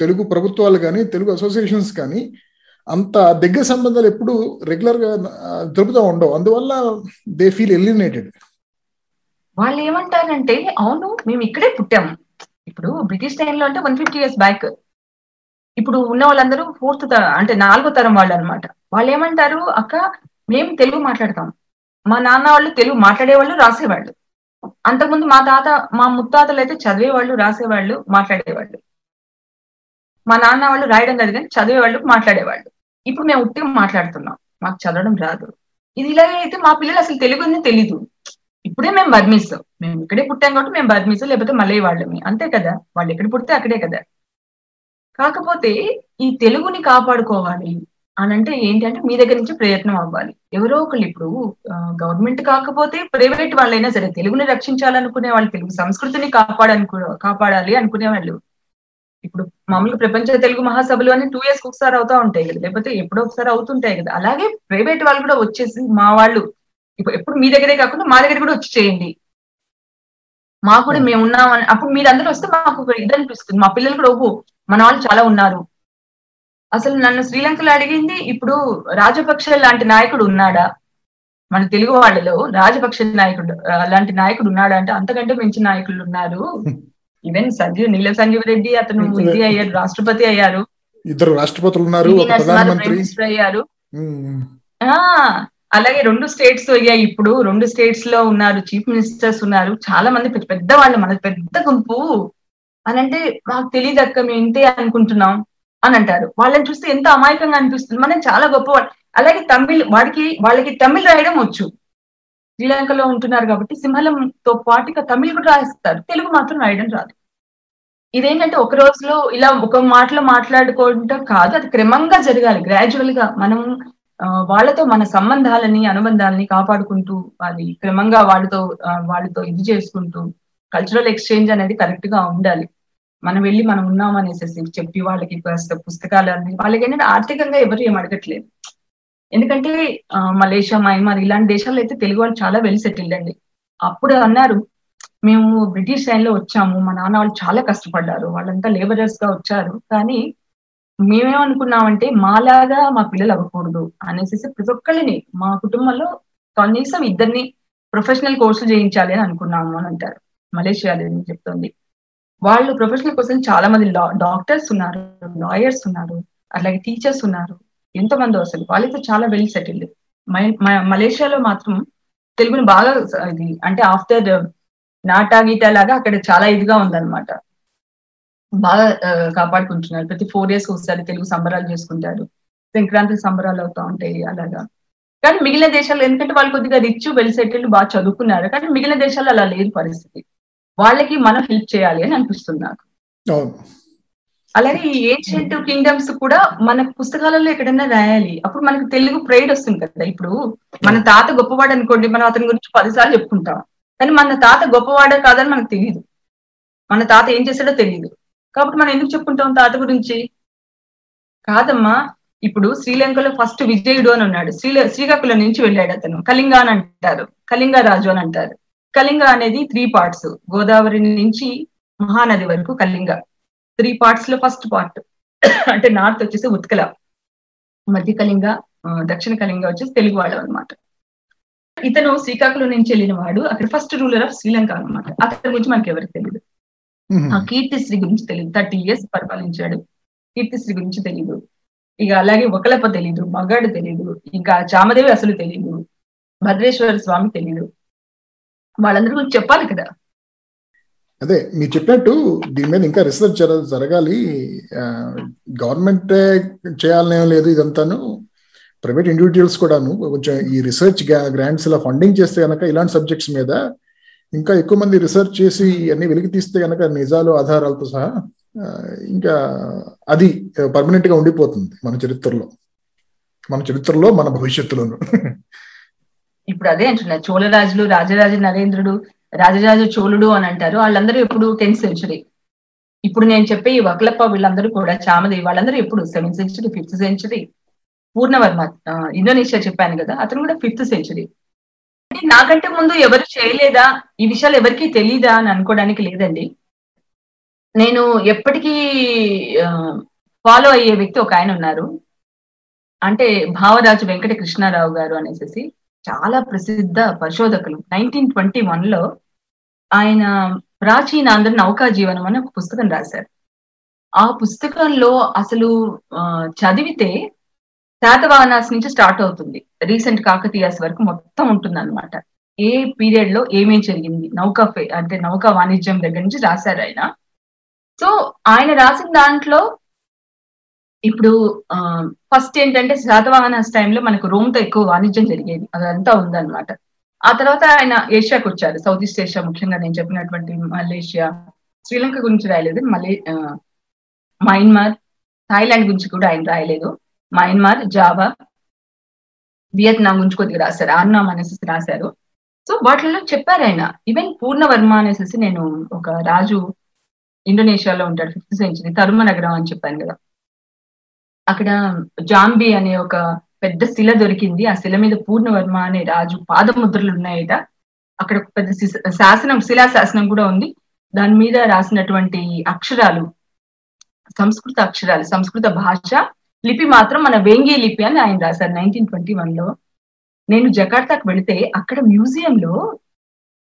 తెలుగు ప్రభుత్వాలు కానీ తెలుగు అసోసియేషన్స్ కానీ అంత దగ్గర సంబంధాలు ఎప్పుడు రెగ్యులర్గా దొరుకుతూ ఉండవు. అందువల్ల దే ఫీల్ ఎలిమినేటెడ్ వాళ్ళు ఏమంటారంటే అవును మేము ఇక్కడే పుట్టాము ఇప్పుడు బ్రిటిష్ టైంలో అంటే వన్ ఫిఫ్టీ ఇయర్స్ బ్యాక్ ఇప్పుడు ఉన్న వాళ్ళందరూ ఫోర్త్ అంటే నాలుగో తరం వాళ్ళు అనమాట వాళ్ళు ఏమంటారు అక్క మేము తెలుగు మాట్లాడతాం. మా నాన్న వాళ్ళు తెలుగు మాట్లాడేవాళ్ళు రాసేవాళ్ళు. అంతకుముందు మా తాత మా ముత్తాతలు అయితే చదివేవాళ్ళు రాసేవాళ్ళు మాట్లాడేవాళ్ళు. మా నాన్న వాళ్ళు రాయడం కాదు కానీ చదివేవాళ్ళు మాట్లాడేవాళ్ళు ఇప్పుడు మేము ఉట్టిగా మాట్లాడుతున్నాం. మాకు చదవడం రాదు. ఇది ఇలాగే అయితే మా పిల్లలు అసలు తెలుగు తెలీదు? ఇప్పుడే మేము బర్మీస్. మేము ఇక్కడే పుట్టాం కాబట్టి మేము బర్మీస్ లేకపోతే మళ్ళీ వాళ్ళమే. అంతే కదా? వాళ్ళు ఎక్కడ పుడితే అక్కడే కదా? కాకపోతే ఈ తెలుగుని కాపాడుకోవాలి అని అంటే ఏంటంటే మీ దగ్గర నుంచి ప్రయత్నం అవ్వాలి. ఎవరో ఒకళ్ళు ఇప్పుడు గవర్నమెంట్ కాకపోతే ప్రైవేట్ వాళ్ళైనా సరే తెలుగుని రక్షించాలనుకునే వాళ్ళు తెలుగు సంస్కృతిని కాపాడనుకో కాపాడాలి అనుకునే వాళ్ళు ఇప్పుడు మామూలుగా ప్రపంచ తెలుగు మహాసభలు అని టూ ఇయర్స్ ఒకసారి అవుతా ఉంటాయి కదా. లేకపోతే ఎప్పుడో ఒకసారి అవుతుంటాయి కదా. అలాగే ప్రైవేట్ వాళ్ళు కూడా వచ్చేసి మా వాళ్ళు ఇప్పుడు ఎప్పుడు మీ దగ్గరే కాకుండా మా దగ్గర కూడా వచ్చి చేయండి. మాకు కూడా మేము ఉన్నామని అప్పుడు మీరందరూ వస్తే మాకు ఒక ఇది అనిపిస్తుంది. మా పిల్లలు కూడా ఓహో మన వాళ్ళు చాలా ఉన్నారు. అసలు నన్ను శ్రీలంకలో అడిగింది ఇప్పుడు రాజపక్ష లాంటి నాయకుడు ఉన్నాడా? మన తెలుగు వాళ్ళలో రాజపక్ష నాయకుడు అలాంటి నాయకుడు ఉన్నాడా అంటే అంతకంటే మించిన నాయకులు ఉన్నారు. ఈవెన్ సంజీవ్ నీల సంజీవ్ రెడ్డి అతను ఇది అయ్యారు రాష్ట్రపతి అయ్యారు. ఇద్దరు రాష్ట్రపతులు ఉన్నారు ప్రధానమంత్రి. అయ్యారు. అలాగే రెండు స్టేట్స్ అయ్యాయి ఇప్పుడు. రెండు స్టేట్స్లో ఉన్నారు చీఫ్ మినిస్టర్స్ ఉన్నారు. చాలా మంది పెద్ద పెద్ద వాళ్ళు మన పెద్ద గుంపు. అని అంటే మాకు తెలియదు అక్క మేము ఇంతే అనుకుంటున్నాం అని అంటారు. వాళ్ళని చూస్తే ఎంత అమాయకంగా అనిపిస్తుంది. మనం చాలా గొప్పవాళ్ళు. అలాగే తమిళ్ వాడికి వాళ్ళకి తమిళ్ రాయడం వచ్చు. శ్రీలంకలో ఉంటున్నారు కాబట్టి సింహలంతో పాటుగా తమిళ్ కూడా రాస్తారు తెలుగు మాత్రం రాయడం రాదు. ఇదేంటంటే ఒక రోజులో ఇలా ఒక మాటలో మాట్లాడుకోవడం కాదు అది క్రమంగా జరగాలి. గ్రాడ్యువల్గా మనం వాళ్ళతో మన సంబంధాలని అనుబంధాలని కాపాడుకుంటూ అది క్రమంగా వాళ్ళతో వాళ్ళతో ఇది చేసుకుంటూ కల్చరల్ ఎక్స్చేంజ్ అనేది కరెక్ట్గా ఉండాలి. మనం వెళ్ళి మనం ఉన్నాం అనేసి చెప్పి వాళ్ళకి పుస్తకాలు అన్ని వాళ్ళకి ఏంటంటే ఆర్థికంగా ఎవరు ఏం అడగట్లేదు. ఎందుకంటే మలేషియా మయన్మార్ ఇలాంటి దేశాల్లో అయితే తెలుగు వాళ్ళు చాలా వెల్ సెటిల్డ్ అండి. అప్పుడు అన్నారు మేము బ్రిటిష్ టైంలో వచ్చాము మా నాన్న వాళ్ళు చాలా కష్టపడ్డారు వాళ్ళంతా లేబరర్స్గా వచ్చారు కానీ మేమేమనుకున్నామంటే మాలాగా మా పిల్లలు అవ్వకూడదు అనేసి ప్రతి ఒక్కళ్ళని మా కుటుంబంలో కనీసం ఇద్దరిని ప్రొఫెషనల్ కోర్సులు చేయించాలి అని అనుకున్నాము అని అంటారు. మలేషియాలో చెప్తుంది? వాళ్ళు ప్రొఫెషనల్ కోసం చాలా మంది డాక్టర్స్ ఉన్నారు లాయర్స్ ఉన్నారు అలాగే టీచర్స్ ఉన్నారు ఎంతమందో అసలు. వాళ్ళైతే చాలా వెల్ సెటిల్డ్ మలేషియాలో మాత్రం తెలుగుని బాగా ఇది అంటే ఆఫ్టర్ నాటా గీతా లాగా అక్కడ చాలా ఇదిగా ఉందన్నమాట. బాగా కాపాడుకుంటున్నారు. ప్రతి ఫోర్ ఇయర్స్ ఒకసారి తెలుగు సంబరాలు చేసుకుంటారు. సంక్రాంతి సంబరాలు అవుతా ఉంటాయి అలాగా. కానీ మిగిలిన దేశాలు ఎందుకంటే వాళ్ళు కొద్దిగా రిచ్ వెల్ సెటిల్డ్ బాగా చదువుకున్నారు. కానీ మిగిలిన దేశాల్లో అలా లేదు పరిస్థితి. వాళ్ళకి మనం హెల్ప్ చేయాలి అని అనిపిస్తుంది నాకు. అలాగే ఈ ఏన్షియంట్ కింగ్డమ్స్ కూడా మన పుస్తకాలలో ఎక్కడైనా రాయాలి. అప్పుడు మనకు తెలుగు ప్రైడ్ వస్తుంది కదా. ఇప్పుడు మన తాత గొప్పవాడు అనుకోండి మనం అతని గురించి పదిసార్లు చెప్పుకుంటాం. కానీ మన తాత గొప్పవాడే కాదని మనకు తెలియదు మన తాత ఏం చేశాడో తెలియదు కాబట్టి మనం ఎందుకు చెప్పుకుంటాం తాత గురించి? కాదమ్మా ఇప్పుడు శ్రీలంకలో ఫస్ట్ విజయుడు అని ఉన్నాడు. శ్రీల శ్రీకాకుళం నుంచి వెళ్ళాడు అతను. కళింగ అని అంటారు. కళింగ రాజు అని అంటారు. కళింగ అనేది త్రీ పార్ట్స్ గోదావరి నుంచి మహానది వరకు కళింగ. త్రీ పార్ట్స్లో ఫస్ట్ పార్ట్. అంటే నార్త్ వచ్చేసి ఉత్కల మధ్య కళింగ దక్షిణ కళింగ వచ్చేసి తెలుగు వాళ్ళు అనమాట ఇతను శ్రీకాకుళం నుంచి వెళ్ళిన వాడు. అక్కడ ఫస్ట్ రూలర్ ఆఫ్ శ్రీలంక అనమాట అతని గురించి మనకి ఎవరికి తెలియదు ఆ కీర్తిశ్రీ గురించి తెలియదు థర్టీ ఇయర్స్ పరిపాలించాడు. కీర్తిశ్రీ గురించి తెలియదు ఇక అలాగే ఒకలప్ప తెలీదు. మగాడు తెలీదు. ఇంకా చామదేవి అసలు తెలీదు. భద్రేశ్వర స్వామి తెలీదు. వాళ్ళందరి గురించి చెప్పాలి కదా. అదే మీరు చెప్పినట్టు దీని మీద ఇంకా రీసెర్చ్ జరగాలి. గవర్నమెంట్ చేయాలనే లేదు ఇదంతాను. ప్రైవేట్ ఇండివిజువల్స్ కూడాను కొంచెం ఈ రీసెర్చ్ గ్రాంట్స్ ఇలా ఫండింగ్ చేస్తే కనుక ఇలాంటి సబ్జెక్ట్స్ మీద ఇంకా ఎక్కువ మంది రీసెర్చ్ చేసి అన్ని వెలికి తీస్తే కనుక నిజాలు ఆధారాలతో సహా ఇంకా అది పర్మనెంట్గా ఉండిపోతుంది మన చరిత్రలో. మన చరిత్రలో మన భవిష్యత్తులోను. ఇప్పుడు అదే అంటున్నారు చోళరాజులు రాజరాజ నరేంద్రుడు రాజరాజ చోళుడు అని అంటారు. వాళ్ళందరూ ఎప్పుడు టెన్త్ సెంచురీ. ఇప్పుడు నేను చెప్పే ఈ వకలప్ప వీళ్ళందరూ కూడా చామది వాళ్ళందరూ ఎప్పుడు seventh century fifth century Purnavarma Indonesia చెప్పాను కదా అతను కూడా ఫిఫ్త్ సెంచురీ. నాకంటే ముందు ఎవరు చేయలేదా? ఈ విషయాలు ఎవరికీ తెలియదా అని అనుకోవడానికి లేదండి. నేను ఎప్పటికీ ఫాలో అయ్యే వ్యక్తి ఒక ఆయన ఉన్నారు. అంటే భావరాజు వెంకట కృష్ణారావు గారు అనేసి చాలా ప్రసిద్ధ పరిశోధకులు. నైన్టీన్ ట్వంటీ వన్లో ఆయన ప్రాచీన ఆంధ్ర నౌకా జీవనం అని ఒక పుస్తకం రాశారు. ఆ పుస్తకంలో అసలు చదివితే శాతవాహనాస్ నుంచి స్టార్ట్ అవుతుంది. రీసెంట్ కాకతీయాస్ వరకు మొత్తం ఉంటుంది అనమాట ఏ పీరియడ్లో ఏమేం జరిగింది? నౌకా అంటే నౌకా వాణిజ్యం దగ్గర నుంచి రాశారు ఆయన. సో ఆయన రాసిన దాంట్లో ఇప్పుడు ఫస్ట్ ఏంటంటే శాతవాహనాస్ టైంలో మనకు రోమ్తో ఎక్కువ వాణిజ్యం జరిగేది. అదంతా ఉందన్నమాట. ఆ తర్వాత ఆయన ఏషియాకి వచ్చారు. సౌత్ ఈస్ట్ ఏషియా ముఖ్యంగా నేను చెప్పినటువంటి మలేషియా శ్రీలంక గురించి రాయలేదు. మలే మయన్మార్ థాయిలాండ్ గురించి కూడా ఆయన రాయలేదు. మయన్మార్ జావా వియత్నాం గురించి కొద్దిగా రాశారు. ఆర్నామ్ అనేసి రాశారు. సో వాటిల్లో చెప్పారు ఆయన. ఈవెన్ పూర్ణవర్మ అనేసి నేను ఒక రాజు ఇండోనేషియాలో ఉంటాడు ఫిఫ్త్ సెంచరీ తరుమ నగరం అని చెప్పాను కదా. అక్కడ జాంబీ అనే ఒక పెద్ద శిల దొరికింది. ఆ శిల మీద పూర్ణవర్మ అనే రాజు పాదముద్రలు ఉన్నాయట అక్కడ పెద్ద శాసనం శిలా శాసనం కూడా ఉంది. దాని మీద రాసినటువంటి అక్షరాలు సంస్కృత అక్షరాలు సంస్కృత భాష లిపి మాత్రం మన వేంగి లిపి అని ఆయన రాశారు నైన్టీన్ ట్వంటీ వన్లో నేను జకార్తాకు వెళితే అక్కడ మ్యూజియం లో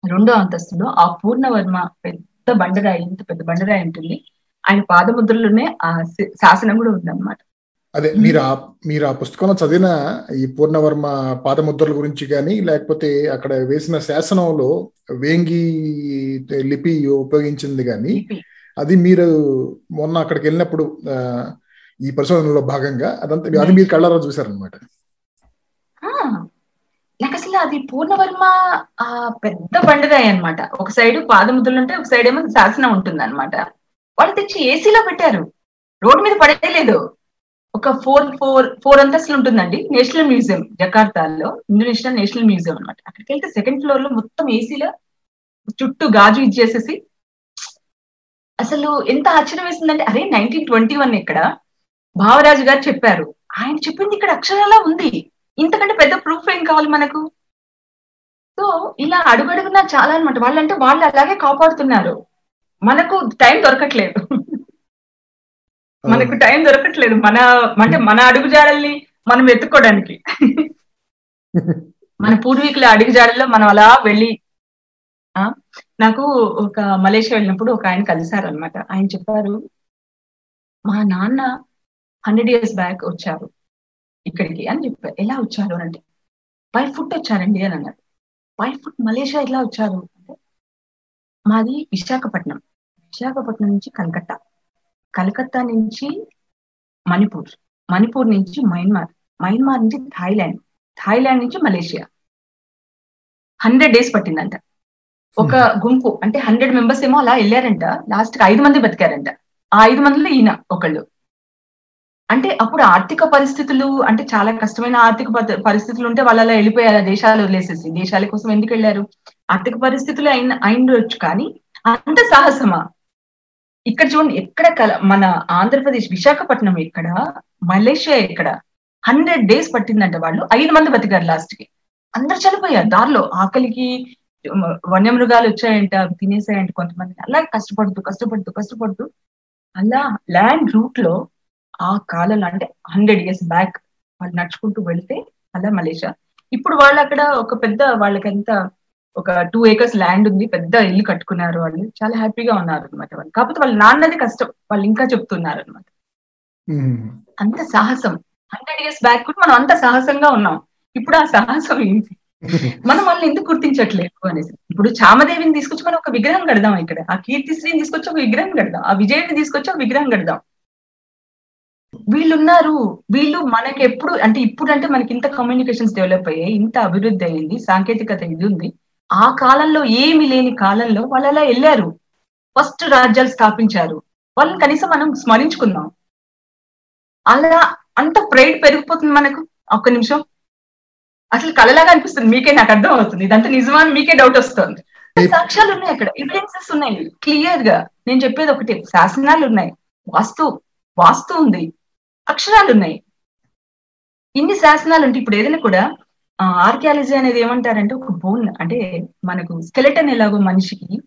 రెండో అంతస్తులో ఆ పూర్ణవర్మ పెద్ద బండరాయి ఇంత పెద్ద బండరాయి ఉంటుంది. ఆయన పాదముద్రలోనే ఆ శాసనం కూడా ఉందన్నమాట. అదే మీరు ఆ మీరు ఆ పుస్తకంలో చదివిన ఈ పూర్ణవర్మ పాదముద్రల గురించి కానీ లేకపోతే అక్కడ వేసిన శాసనంలో వేంగి లిపి ఉపయోగించింది కానీ అది మీరు మొన్న అక్కడికి వెళ్ళినప్పుడు ఈ పరిశోధనలో భాగంగా అదంతా అది మీరు కళ్ళారా చూసారనమాట నాకు అసలు అది పూర్ణవర్మ ఆ పెద్ద బండరాయి అనమాట ఒక సైడ్ పాదముద్రలు ఉంటే ఒక సైడ్ ఏమో శాసనం ఉంటుంది అనమాట వాళ్ళు తెచ్చి ఏసీలో పెట్టారు. రోడ్డు మీద పడేయలేదు. ఒక ఫోర్ ఫోర్ ఫోర్ అంతస్తులు ఉంటుందండి. నేషనల్ మ్యూజియం జకార్తాలో. ఇండోనేషియా నేషనల్ మ్యూజియం అనమాట అక్కడికి వెళ్తే సెకండ్ ఫ్లోర్లో మొత్తం ఏసీలో చుట్టూ గాజు ఇచ్చేసేసి అసలు ఎంత ఆశ్చర్యం వేసిందంటే అరే నైన్టీన్ ట్వంటీ వన్ ఇక్కడ భావరాజు గారు చెప్పారు. ఆయన చెప్పింది ఇక్కడ అక్షరాలా ఉంది. ఇంతకంటే పెద్ద ప్రూఫ్ ఏం కావాలి మనకు? సో ఇలా అడుగడుగునా చాలా అనమాట వాళ్ళంటే వాళ్ళు అలాగే కాపాడుతున్నారు. మనకు టైం దొరకట్లేదు. మనకు టైం దొరకట్లేదు. మన అంటే మన అడుగుజాడల్ని మనం ఎత్తుకోవడానికి మన పూర్వీకుల అడుగుజాడల్లో మనం అలా వెళ్ళి నాకు ఒక మలేషియా వెళ్ళినప్పుడు ఒక ఆయన కలిశారు అనమాట ఆయన చెప్పారు మా నాన్న హండ్రెడ్ ఇయర్స్ బ్యాక్ వచ్చారు ఇక్కడికి అని చెప్పారు. ఎలా వచ్చారు? అంటే బై ఫుట్ వచ్చారండి అని అన్నారు. బై ఫుట్ మలేషియా ఎలా వచ్చారు? అంటే మాది విశాఖపట్నం. విశాఖపట్నం నుంచి కలకత్తా. కలకత్తా నుంచి మణిపూర్ మణిపూర్ నుంచి మయన్మార్ మయన్మార్ నుంచి థాయిలాండ్ థాయిలాండ్ నుంచి మలేషియా. హండ్రెడ్ డేస్ పట్టిందంట. ఒక గుంపు అంటే హండ్రెడ్ మెంబర్స్ ఏమో అలా వెళ్ళారంట. లాస్ట్ ఐదు మంది బతికారంట. ఆ ఐదు మందిలో ఈయన ఒకళ్ళు. అంటే అప్పుడు ఆర్థిక పరిస్థితులు అంటే చాలా కష్టమైన ఆర్థిక పరిస్థితులు ఉంటే వాళ్ళు అలా వెళ్ళిపోయారు దేశాలు వదిలేసేసి దేశాల కోసం ఎందుకు వెళ్ళారు? ఆర్థిక పరిస్థితులు అయిన అయినవచ్చు కానీ అంత సాహసమా? ఇక్కడ చూడండి ఎక్కడ కల మన ఆంధ్రప్రదేశ్ విశాఖపట్నం ఎక్కడ మలేషియా ఎక్కడ హండ్రెడ్ డేస్ పట్టిందంట వాళ్ళు ఐదు మంది బతికారు లాస్ట్కి. అందరు చనిపోయారు. దారిలో ఆకలికి వన్యమృగాలు వచ్చాయంట తినేసాయంట కొంతమంది. అలా కష్టపడుతూ కష్టపడుతూ కష్టపడుతూ అలా ల్యాండ్ రూట్లో ఆ కాలంలో అంటే హండ్రెడ్ ఇయర్స్ బ్యాక్ వాళ్ళు నడుచుకుంటూ వెళ్తే అలా మలేషియా. ఇప్పుడు వాళ్ళు అక్కడ ఒక పెద్ద వాళ్ళకంత ఒక టూ ఏకర్స్ ల్యాండ్ ఉంది పెద్ద ఇల్లు కట్టుకున్నారు వాళ్ళు. చాలా హ్యాపీగా ఉన్నారు అనమాట వాళ్ళు. కాకపోతే వాళ్ళ నాన్నది కష్టం. వాళ్ళు ఇంకా చెప్తున్నారు అనమాట అంత సాహసం. హండ్రెడ్ ఇయర్స్ బ్యాక్ కూడా మనం అంత సాహసంగా ఉన్నాం. ఇప్పుడు ఆ సాహసం ఏంటి? మనం వాళ్ళని ఎందుకు గుర్తించట్లేదు అనేసి. ఇప్పుడు చామదేవిని తీసుకొచ్చి మనం ఒక విగ్రహం కడదాం ఇక్కడ. ఆ కీర్తిశ్రీని తీసుకొచ్చి ఒక విగ్రహం కడదాం. ఆ విజయుని తీసుకొచ్చి ఒక విగ్రహం కడదాం. వీళ్ళు ఉన్నారు వీళ్ళు మనకి ఎప్పుడు అంటే ఇప్పుడు అంటే మనకి ఇంత కమ్యూనికేషన్స్ డెవలప్ అయ్యాయి. ఇంత అభివృద్ధి అయ్యింది సాంకేతికత ఇది ఉంది. ఆ కాలంలో ఏమి లేని కాలంలో వాళ్ళు అలా వెళ్ళారు. ఫస్ట్ రాజ్యాలు స్థాపించారు. వాళ్ళని కనీసం మనం స్మరించుకుందాం. అలా అంత ప్రైడ్ పెరిగిపోతుంది మనకు. ఒక్క నిమిషం. అసలు కళలాగా అనిపిస్తుంది. మీకే నాకు అర్థం అవుతుంది ఇదంతా నిజమా మీకే డౌట్ వస్తుంది. సాక్ష్యాలు ఉన్నాయి అక్కడ. ఎవిడెన్సెస్ ఉన్నాయి. క్లియర్గా. నేను చెప్పేది ఒకటి. శాసనాలు ఉన్నాయి. వాస్తు వాస్తు ఉంది. అక్షరాలు ఉన్నాయి. ఇన్ని శాసనాలు ఉంటాయి ఇప్పుడు ఏదైనా కూడా ఆర్కియాలజీ అనేది ఏమంటారంటే ఒక బోన్ అంటే మనకు స్కెలెటన్ ఎలాగో మనిషికి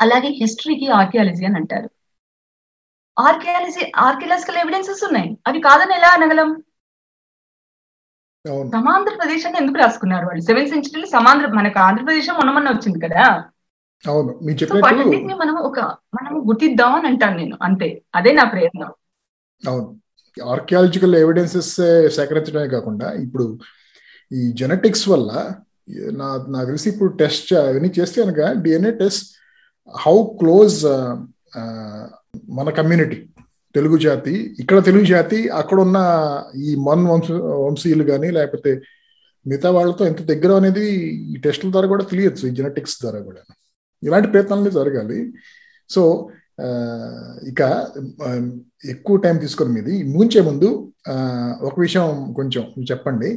అలాగే హిస్టరీకి ఆర్కియాలజీ అని అంటారు. ఆర్కియాలజీ ఆర్కియాలజికల్ ఎవిడెన్సెస్ ఉన్నాయి. అవి కాదని ఎలా అనగలం? సమాంధ్ర ప్రదేశ్ అని ఎందుకు రాసుకున్నారు వాళ్ళు? సెవెన్ సెంచరీలో సమాంధ్ర మనకు ఆంధ్రప్రదేశ్ మొన్న వచ్చింది కదా. అవును. వాటన్నిటిని మనం ఒక మనం గుర్తిద్దాం అని అంటాను నేను. అంతే. అదే నా ప్రయత్నం. అవును. ఆర్కియాలజికల్ ఎవిడెన్సెస్ సేకరించడమే కాకుండా ఇప్పుడు ఈ జెనెటిక్స్ వల్ల నా నాకు తెలిసి ఇప్పుడు టెస్ట్ అవన్నీ చేస్తే కనుక డిఎన్ఏ టెస్ట్ హౌ క్లోజ్ మన కమ్యూనిటీ తెలుగు జాతి ఇక్కడ తెలుగు జాతి అక్కడ ఉన్న ఈ మన్ వంశ వంశీయులు కానీ లేకపోతే మిగతా వాళ్ళతో ఎంత దగ్గర అనేది ఈ టెస్టుల ద్వారా కూడా తెలియచ్చు ఈ జెనెటిక్స్ ద్వారా కూడా. ఇలాంటి ప్రయత్నాలు జరగాలి. సో ఇక ఎక్కువ టైం తీసుకొని మీది. ముంచే ముందు ఒక విషయం కొంచెం చెప్పండి.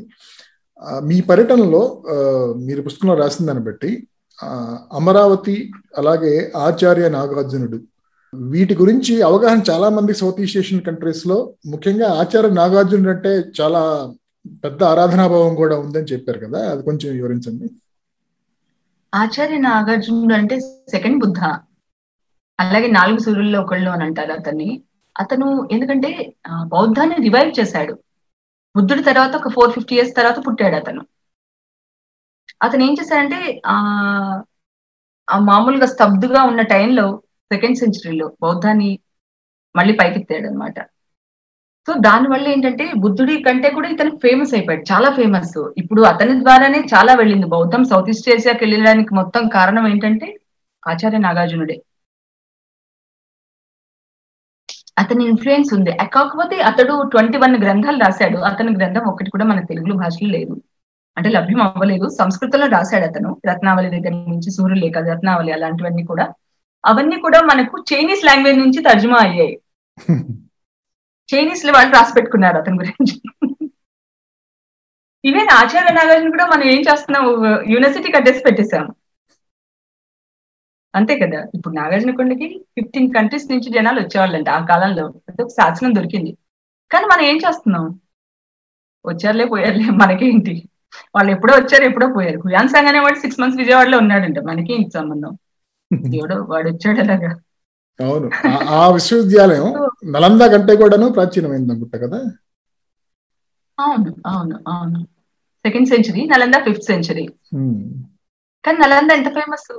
మీ పర్యటనలో మీరు పుస్తకంలో రాసిన దాన్ని బట్టి అమరావతి అలాగే ఆచార్య నాగార్జునుడు వీటి గురించి అవగాహన చాలా మంది సౌత్ ఈస్ట్ ఏషియన్ కంట్రీస్లో ముఖ్యంగా ఆచార్య నాగార్జునుడు అంటే చాలా పెద్ద ఆరాధనాభావం కూడా ఉందని చెప్పారు కదా అది కొంచెం వివరించండి. ఆచార్య నాగార్జునుడు అంటే సెకండ్ బుద్ధ అలాగే నాలుగు సూర్యుల్లో ఒకళ్ళు అని అంటారు అతన్ని. అతను ఎందుకంటే బౌద్ధాన్ని రివైవ్ చేశాడు. బుద్ధుడి తర్వాత ఒక ఫోర్ ఫిఫ్టీ ఇయర్స్ తర్వాత పుట్టాడు అతను. అతను ఏం చేశాడంటే ఆ మామూలుగా స్తబ్దుగా ఉన్న టైంలో సెకండ్ సెంచరీలో బౌద్ధాన్ని మళ్ళీ పైకెత్తాడు అనమాట సో దానివల్ల ఏంటంటే బుద్ధుడి కంటే కూడా ఇతను ఫేమస్ అయిపోయాడు. చాలా ఫేమస్ ఇప్పుడు అతని ద్వారానే చాలా వెళ్ళింది. బౌద్ధం సౌత్ ఈస్ట్ ఏషియాకి వెళ్ళడానికి మొత్తం కారణం ఏంటంటే ఆచార్య నాగార్జునుడే. అతని ఇన్ఫ్లుయెన్స్ ఉంది. కాకపోతే అతడు ట్వంటీ వన్ గ్రంథాలు రాశాడు. అతని గ్రంథం ఒకటి కూడా మన తెలుగు భాషలో లేదు. అంటే లభ్యం అవ్వలేదు. సంస్కృతంలో రాశాడు అతను. రత్నావళి దగ్గర నుంచి సూర్యలేఖ రత్నావళి అలాంటివన్నీ కూడా. అవన్నీ కూడా మనకు చైనీస్ లాంగ్వేజ్ నుంచి తర్జుమా అయ్యాయి. చైనీస్లో వాళ్ళు రాసి పెట్టుకున్నారు అతని గురించి. ఈవెన్ ఆచార్య నాగార్జున కూడా మనం ఏం చేస్తున్నాం? యూనివర్సిటీ కట్టేసి పెట్టేశాము. అంతే కదా. ఇప్పుడు నాగార్జున కొండకి ఫిఫ్టీన్ కంట్రీస్ నుంచి జనాలు వచ్చేవాళ్ళంట. ఆ కాలంలో ఒక శాసనం దొరికింది. కానీ మనం ఏం చేస్తున్నాం? వచ్చారులే పోయారులే. మనకేంటి? వాళ్ళు ఎప్పుడో వచ్చారు ఎప్పుడో పోయారు. కుయాన్ సంగ్ అనేవాడు సిక్స్ మంత్స్ విజయవాడలో ఉన్నాడంట. మనకి ఇంటి సంబంధం? ఎవడో వాడు వచ్చాడు అలాగా. అవును. ఆ విశ్వవిద్యాలయం నలంద కంటే కూడాను ప్రాచీనమైంది అనుకుంటా కదా? అవును అవును అవును. Second century Nalanda fifth century కానీ నలంద ఎంత ఫేమస్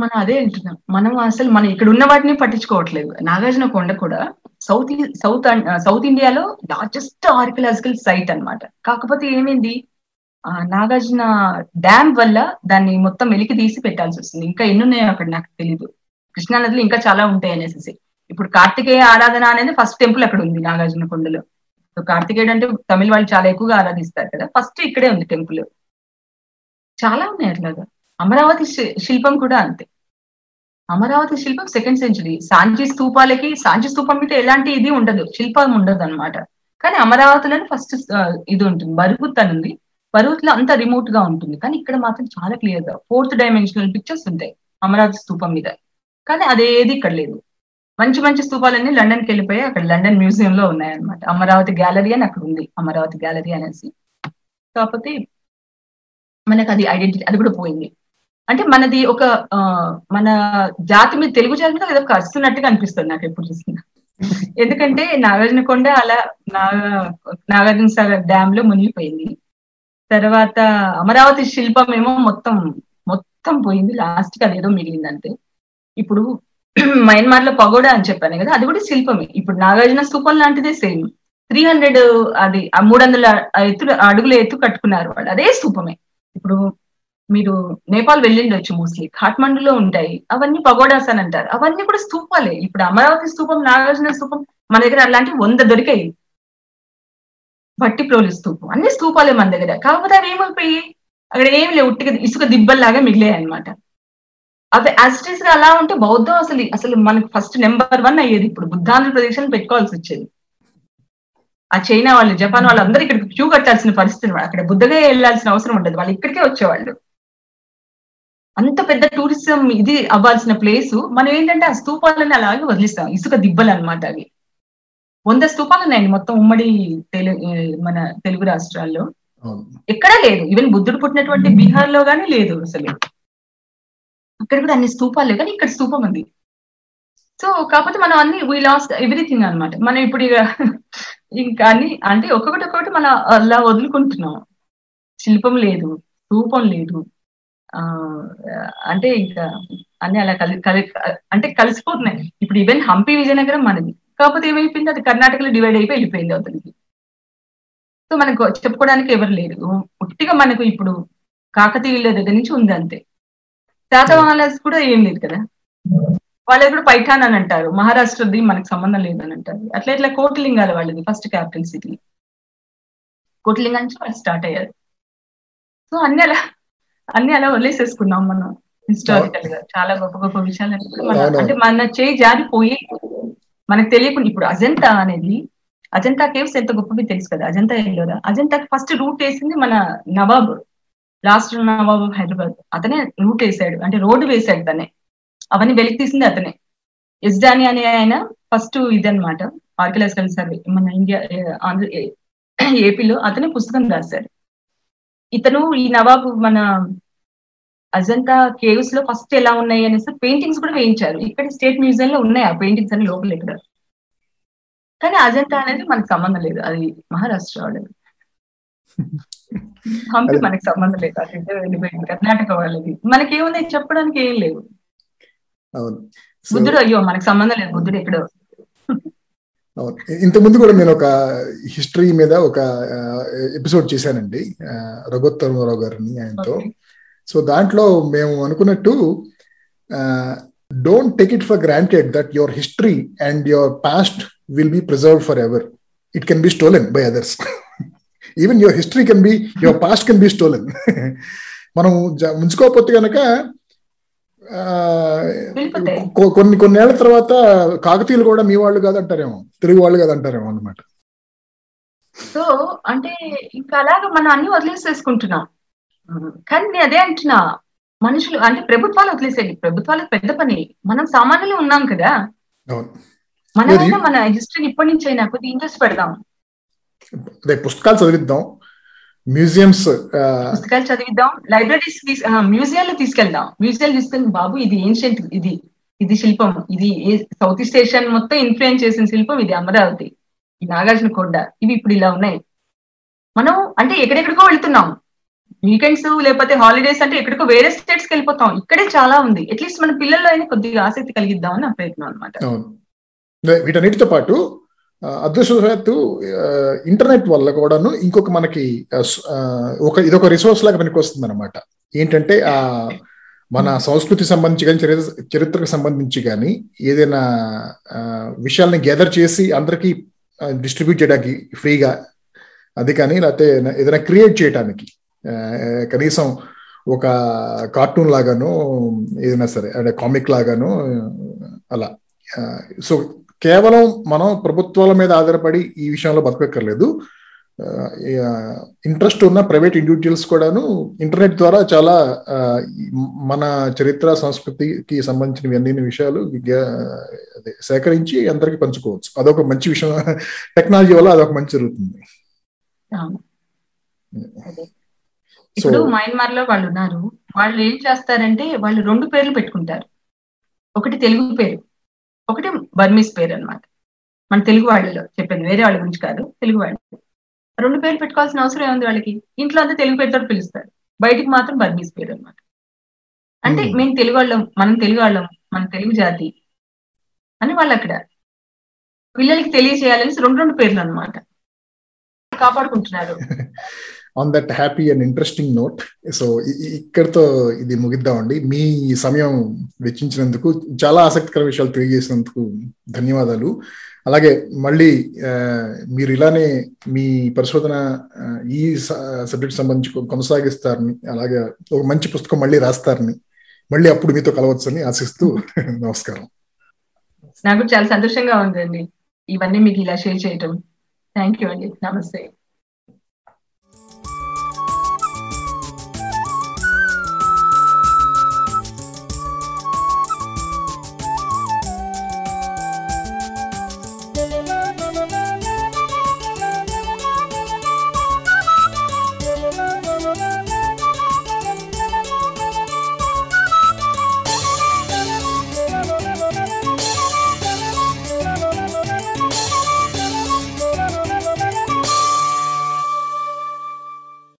మనం అదే అంటున్నాం మనం అసలు మనం ఇక్కడ ఉన్న వాటిని పట్టించుకోవట్లేదు. నాగార్జున కొండ కూడా సౌత్ సౌత్ సౌత్ ఇండియాలో లార్జెస్ట్ ఆర్కియలాజికల్ సైట్ అనమాట కాకపోతే ఏమైంది? నాగార్జున డ్యామ్ వల్ల దాన్ని మొత్తం వెలికి తీసి పెట్టాల్సి వస్తుంది. ఇంకా ఎన్ని ఉన్నాయో అక్కడ నాకు తెలీదు. కృష్ణానదిలో ఇంకా చాలా ఉంటాయి అనేసి. ఇప్పుడు కార్తికేయ ఆరాధన అనేది ఫస్ట్ టెంపుల్ అక్కడ ఉంది నాగార్జున కొండలో. కార్తికేయుడు అంటే తమిళ వాళ్ళు చాలా ఎక్కువగా ఆరాధిస్తారు కదా. ఫస్ట్ ఇక్కడే ఉంది టెంపుల్ చాలా ఉన్నాయి అట్లాగా. అమరావతి శిల్పం కూడా అంతే. అమరావతి శిల్పం సెకండ్ సెంచరీ సాంచి స్తూపాలకి సాంచి స్తూపం మీద ఎలాంటి ఇది ఉండదు. శిల్పం ఉండదు అనమాట కానీ అమరావతిలోనే ఫస్ట్ ఇది ఉంటుంది. బరుగుత్ అని ఉంది. బరుగుత్లో అంత రిమోట్గా ఉంటుంది. కానీ ఇక్కడ మాత్రం చాలా క్లియర్గా ఫోర్త్ డైమెన్షనల్ పిక్చర్స్ ఉంటాయి అమరావతి స్తూపం మీద. కానీ అదేది ఇక్కడ లేదు. మంచి మంచి స్తూపాలన్నీ లండన్కి వెళ్ళిపోయి అక్కడ లండన్ మ్యూజియం లో ఉన్నాయన్నమాట. అమరావతి గ్యాలరీ అని అక్కడ ఉంది. అమరావతి గ్యాలరీ అనేసి. కాకపోతే మనకు అది ఐడెంటిటీ అది కూడా పోయింది. అంటే మనది ఒక మన జాతి మీద తెలుగు జాతి మీద ఏదో కరుస్తున్నట్టుగా అనిపిస్తుంది నాకు ఎప్పుడు చూస్తున్నా ఎందుకంటే నాగార్జున కొండ అలా నాగార్జున సాగర్ డ్యామ్లో మునిగిపోయింది. తర్వాత అమరావతి శిల్పం ఏమో మొత్తం మొత్తం పోయింది. లాస్ట్కి అదేదో మిగిలింది అంతే ఇప్పుడు మయన్మార్లో పగోడా అని చెప్పాను కదా అది కూడా శిల్పమే. ఇప్పుడు నాగార్జున స్థూపం లాంటిదే సేమ్ త్రీ హండ్రెడ్ అది ఆ మూడు వందల ఎత్తు అడుగుల ఎత్తు కట్టుకున్నారు వాళ్ళు. అదే స్థూపమే. ఇప్పుడు మీరు నేపాల్ వెళ్ళిండొచ్చు మోస్ట్లీ ఖాట్మండులో ఉంటాయి. అవన్నీ పగోడాస్ అని అంటారు. అవన్నీ కూడా స్థూపాలే. ఇప్పుడు అమరావతి స్థూపం నాగార్జున స్థూపం మన దగ్గర అలాంటి వంద దొరికాయి. భట్టిప్రోలు స్థూపం. అన్ని స్థూపాలే మన దగ్గర. కాకపోతే అవి ఏమైపోయి అక్కడ ఏం లేవు. ఉట్టిగా ఇసుక దిబ్బల్లాగా మిగిలాయి అనమాట అవి యాజిటీస్గా అలా ఉంటే బౌద్ధం అసలు అసలు మనకు ఫస్ట్ నెంబర్ వన్ అయ్యేది. ఇప్పుడు బుద్ధాంధ్రప్రదేశ్ అని పెట్టుకోవాల్సి వచ్చేది. ఆ చైనా వాళ్ళు జపాన్ వాళ్ళు అందరూ ఇక్కడికి క్యూ కట్టాల్సిన పరిస్థితి అక్కడ బుద్ధగా వెళ్ళాల్సిన అవసరం ఉండదు. వాళ్ళు ఇక్కడికే వచ్చేవాళ్ళు. అంత పెద్ద టూరిజం ఇది అవ్వాల్సిన ప్లేస్ మనం ఏంటంటే ఆ స్తూపాలని అలాగే వదిలిస్తాం. ఇసుక దిబ్బలు అనమాట అవి. వంద స్తూపాలు ఉన్నాయండి మొత్తం ఉమ్మడి తెలుగు మన తెలుగు రాష్ట్రాల్లో. ఎక్కడా లేదు. ఈవెన్ బుద్ధుడు పుట్టినటువంటి బీహార్లో గానీ లేదు అసలు. అక్కడ కూడా అన్ని స్తూపాలు లేవు కానీ ఇక్కడ స్తూపం ఉంది. సో కాకపోతే మనం అన్ని వీ లాస్ట్ ఎవ్రీథింగ్ అనమాట మనం ఇప్పుడు ఇక ఇంకా అన్ని అంటే ఒక్కొక్కటి ఒక్కొక్కటి మనం అలా వదులుకుంటున్నాం. శిల్పం లేదు స్తూపం లేదు. అంటే ఇంకా అన్ని అలా కలి కలి అంటే కలిసిపోతున్నాయి. ఇప్పుడు ఈవెన్ హంపి విజయనగరం మనది. కాకపోతే ఏమైపోయింది? అది కర్ణాటకలో డివైడ్ అయిపోయి వెళ్ళిపోయింది అవుతుంది సో మనకు చెప్పుకోవడానికి ఎవరు లేరు. ఉట్టిగా మనకు ఇప్పుడు కాకతీయుల దగ్గర నుంచి ఉంది అంతే. శాతవాహనాస్ కూడా ఏం లేదు కదా? వాళ్ళది కూడా పైఠాన్ అని అంటారు. మహారాష్ట్రది మనకు సంబంధం లేదు అని అంటారు. అట్లా ఇట్లా కోటిలింగాల వాళ్ళది ఫస్ట్ క్యాపిటల్ సిటీ కోటిలింగా నుంచి వాళ్ళు స్టార్ట్ అయ్యారు. సో అన్ని అలా అన్ని అలా వదిలేసేసుకున్నాం మనం హిస్టారికల్గా. చాలా గొప్ప గొప్ప విషయాలు అంటే మన చేయి జారిపోయి మనకు తెలియకుండా ఇప్పుడు అజంతా అనేది అజంతా కేవ్స్ ఎంత గొప్పవి తెలుసు కదా అజంతా ఎల్లోరా? అజంతాకి ఫస్ట్ రూట్ వేసింది మన నవాబ్ లాస్ట్ నవాబ్ హైదరాబాద్. అతనే రూట్ వేసాడు. అంటే రోడ్డు వేసాడు తనే. అవన్నీ వెలికి తీసింది అతనే. ఎస్డాని అనే ఆయన ఫస్ట్ ఇదనమాట ఆర్కియలాజికల్ సర్వే మన ఇండియా ఆంధ్ర ఏపీలో అతనే పుస్తకం రాశాడు. ఇతను ఈ నవాబు మన అజంతా కేవ్స్లో ఫస్ట్ ఎలా ఉన్నాయి అనేసి పెయింటింగ్స్ కూడా వేయించారు. ఇక్కడ స్టేట్ మ్యూజియం లో ఉన్నాయి ఆ పెయింటింగ్స్ అన్ని లోపల ఇక్కడ. కానీ అజంతా అనేది మనకు సంబంధం లేదు. అది మహారాష్ట్ర వాళ్ళది. హంపి మనకి సంబంధం లేదు. అది కర్ణాటక వాళ్ళది. మనకి ఏముంది చెప్పడానికి ఏం లేవు. బుద్ధుడు అయ్యో మనకు సంబంధం లేదు. బుద్ధుడు ఎక్కడో. ఇంత ముందు కూడా నేను ఒక హిస్టరీ మీద ఒక ఎపిసోడ్ చేశానండి. రఘుత్తరరావు గారిని ఆయనతో. సో దాంట్లో మేము అనుకున్నట్టు don't take it for granted that your history and your past will be preserve forever it can be stolen by others even your history can be your past can be stolen మనం ముంచుకోకపోతే కనుక కొన్ని కొన్నేళ్ళ తర్వాత కాకతీయులు కూడా మీ వాళ్ళు కాదంటారేమో తెలుగు వాళ్ళు కాదంటారేమో అనమాట సో అంటే ఇంకా అలాగా మనం అన్ని వదిలేసేసుకుంటున్నాం. కానీ నేను అదే అంటున్నా మనుషులు అంటే ప్రభుత్వాలు వదిలేసేది ప్రభుత్వాలకు పెద్ద పని. మనం సామాన్యులు ఉన్నాం కదా. మనమైనా మన హిస్టరీని ఇప్పటి నుంచి అయినా కొద్దిగా ఇంట్రెస్ట్ పెడదాం. అదే పుస్తకాలు చదివిద్దాం. మ్యూజియంస్ పుస్తకాలు చదివిద్దాం. లైబ్రరీస్ మ్యూజియాలు తీసుకెళ్దాం. మ్యూజియాలు తీసుకెళ్ళి బాబు ఇది ఏన్షియంట్ ఇది ఇది శిల్పం. ఇది సౌత్ ఈస్ట్ ఏషియన్ మొత్తం ఇన్ఫ్లుయెన్స్ చేసిన శిల్పం ఇది అమరావతి. ఈ నాగార్జున కొండ. ఇవి ఇప్పుడు ఇలా ఉన్నాయి. మనం అంటే ఎక్కడెక్కడికో వెళ్తున్నాం. వీకెండ్స్ లేకపోతే హాలిడేస్ అంటే ఎక్కడికో వేరే స్టేట్స్కి వెళ్ళిపోతాం. ఇక్కడే చాలా ఉంది. అట్లీస్ట్ మన పిల్లల్లో అయినా కొద్దిగా ఆసక్తి కలిగిద్దామని నా ప్రయత్నం అనమాట వీటన్నిటితో పాటు అదృష్టవశాత్తు ఇంటర్నెట్ వల్ల కూడాను ఇంకొక మనకి ఒక ఇదొక రిసోర్స్ లాగా పనికి వస్తుంది అనమాట ఏంటంటే ఆ మన సంస్కృతి సంబంధించి కానీ చరిత్ర చరిత్రకు సంబంధించి కానీ ఏదైనా విషయాల్ని గ్యాదర్ చేసి అందరికీ డిస్ట్రిబ్యూట్ చేయడానికి ఫ్రీగా అది కానీ లేకపోతే ఏదైనా క్రియేట్ చేయడానికి కనీసం ఒక కార్టూన్ లాగాను ఏదైనా సరే అంటే కామిక్ లాగాను అలా. సో కేవలం మనం ప్రభుత్వాల మీద ఆధారపడి ఈ విషయంలో బతకక్కర్లేదు. ఇంట్రెస్ట్ ఉన్న ప్రైవేట్ ఇండివిజువల్స్ కూడాను ఇంటర్నెట్ ద్వారా చాలా మన చరిత్ర సంస్కృతికి సంబంధించిన అన్ని విషయాలు సేకరించి అందరికి పంచుకోవచ్చు. అదొక మంచి విషయం. టెక్నాలజీ వల్ల అదొక మంచి జరుగుతుంది. ఇప్పుడు మయన్మార్లో వాళ్ళు ఉన్నారు వాళ్ళు ఏం చేస్తారంటే వాళ్ళు రెండు పేర్లు పెట్టుకుంటారు. ఒకటి తెలుగు పేరు. ఒకటి బర్మీస్ పేరు అనమాట మన తెలుగు వాళ్ళలో చెప్పేది వేరే వాళ్ళ గురించి కాదు తెలుగు వాళ్ళు. రెండు పేర్లు పెట్టుకోవాల్సిన అవసరం ఏముంది వాళ్ళకి? ఇంట్లో అంతా తెలుగు పేరుతో పిలుస్తారు. బయటికి మాత్రం బర్మీస్ పేరు అనమాట అంటే మేము తెలుగు వాళ్ళం మనం తెలుగు వాళ్ళం మన తెలుగు జాతి అని వాళ్ళు అక్కడ పిల్లలకి తెలియజేయాలని రెండు రెండు పేర్లు అనమాట కాపాడుకుంటున్నారు. On that happy and interesting note so ఇక్కడితో ఇది ముగిద్దామండి మీ సమయం వెచ్చించినందుకు చాలా ఆసక్తికర విషయాలు తెలియజేసినందుకు ధన్యవాదాలు. అలాగే మళ్ళీ మీరు ఇలానే మీ పరిశోధన ఈ సబ్జెక్ట్ సంబంధించి కొనసాగిస్తారని అలాగే ఒక మంచి పుస్తకం మళ్ళీ రాస్తారని మళ్ళీ అప్పుడు మీతో కలవచ్చని ఆశిస్తూ నమస్కారం. నాకు చాలా సంతోషంగా ఉందండి. ఇవన్నీ మీకు ఇలా షేర్ చేయటం. థ్యాంక్ యూ అండి. నమస్తే.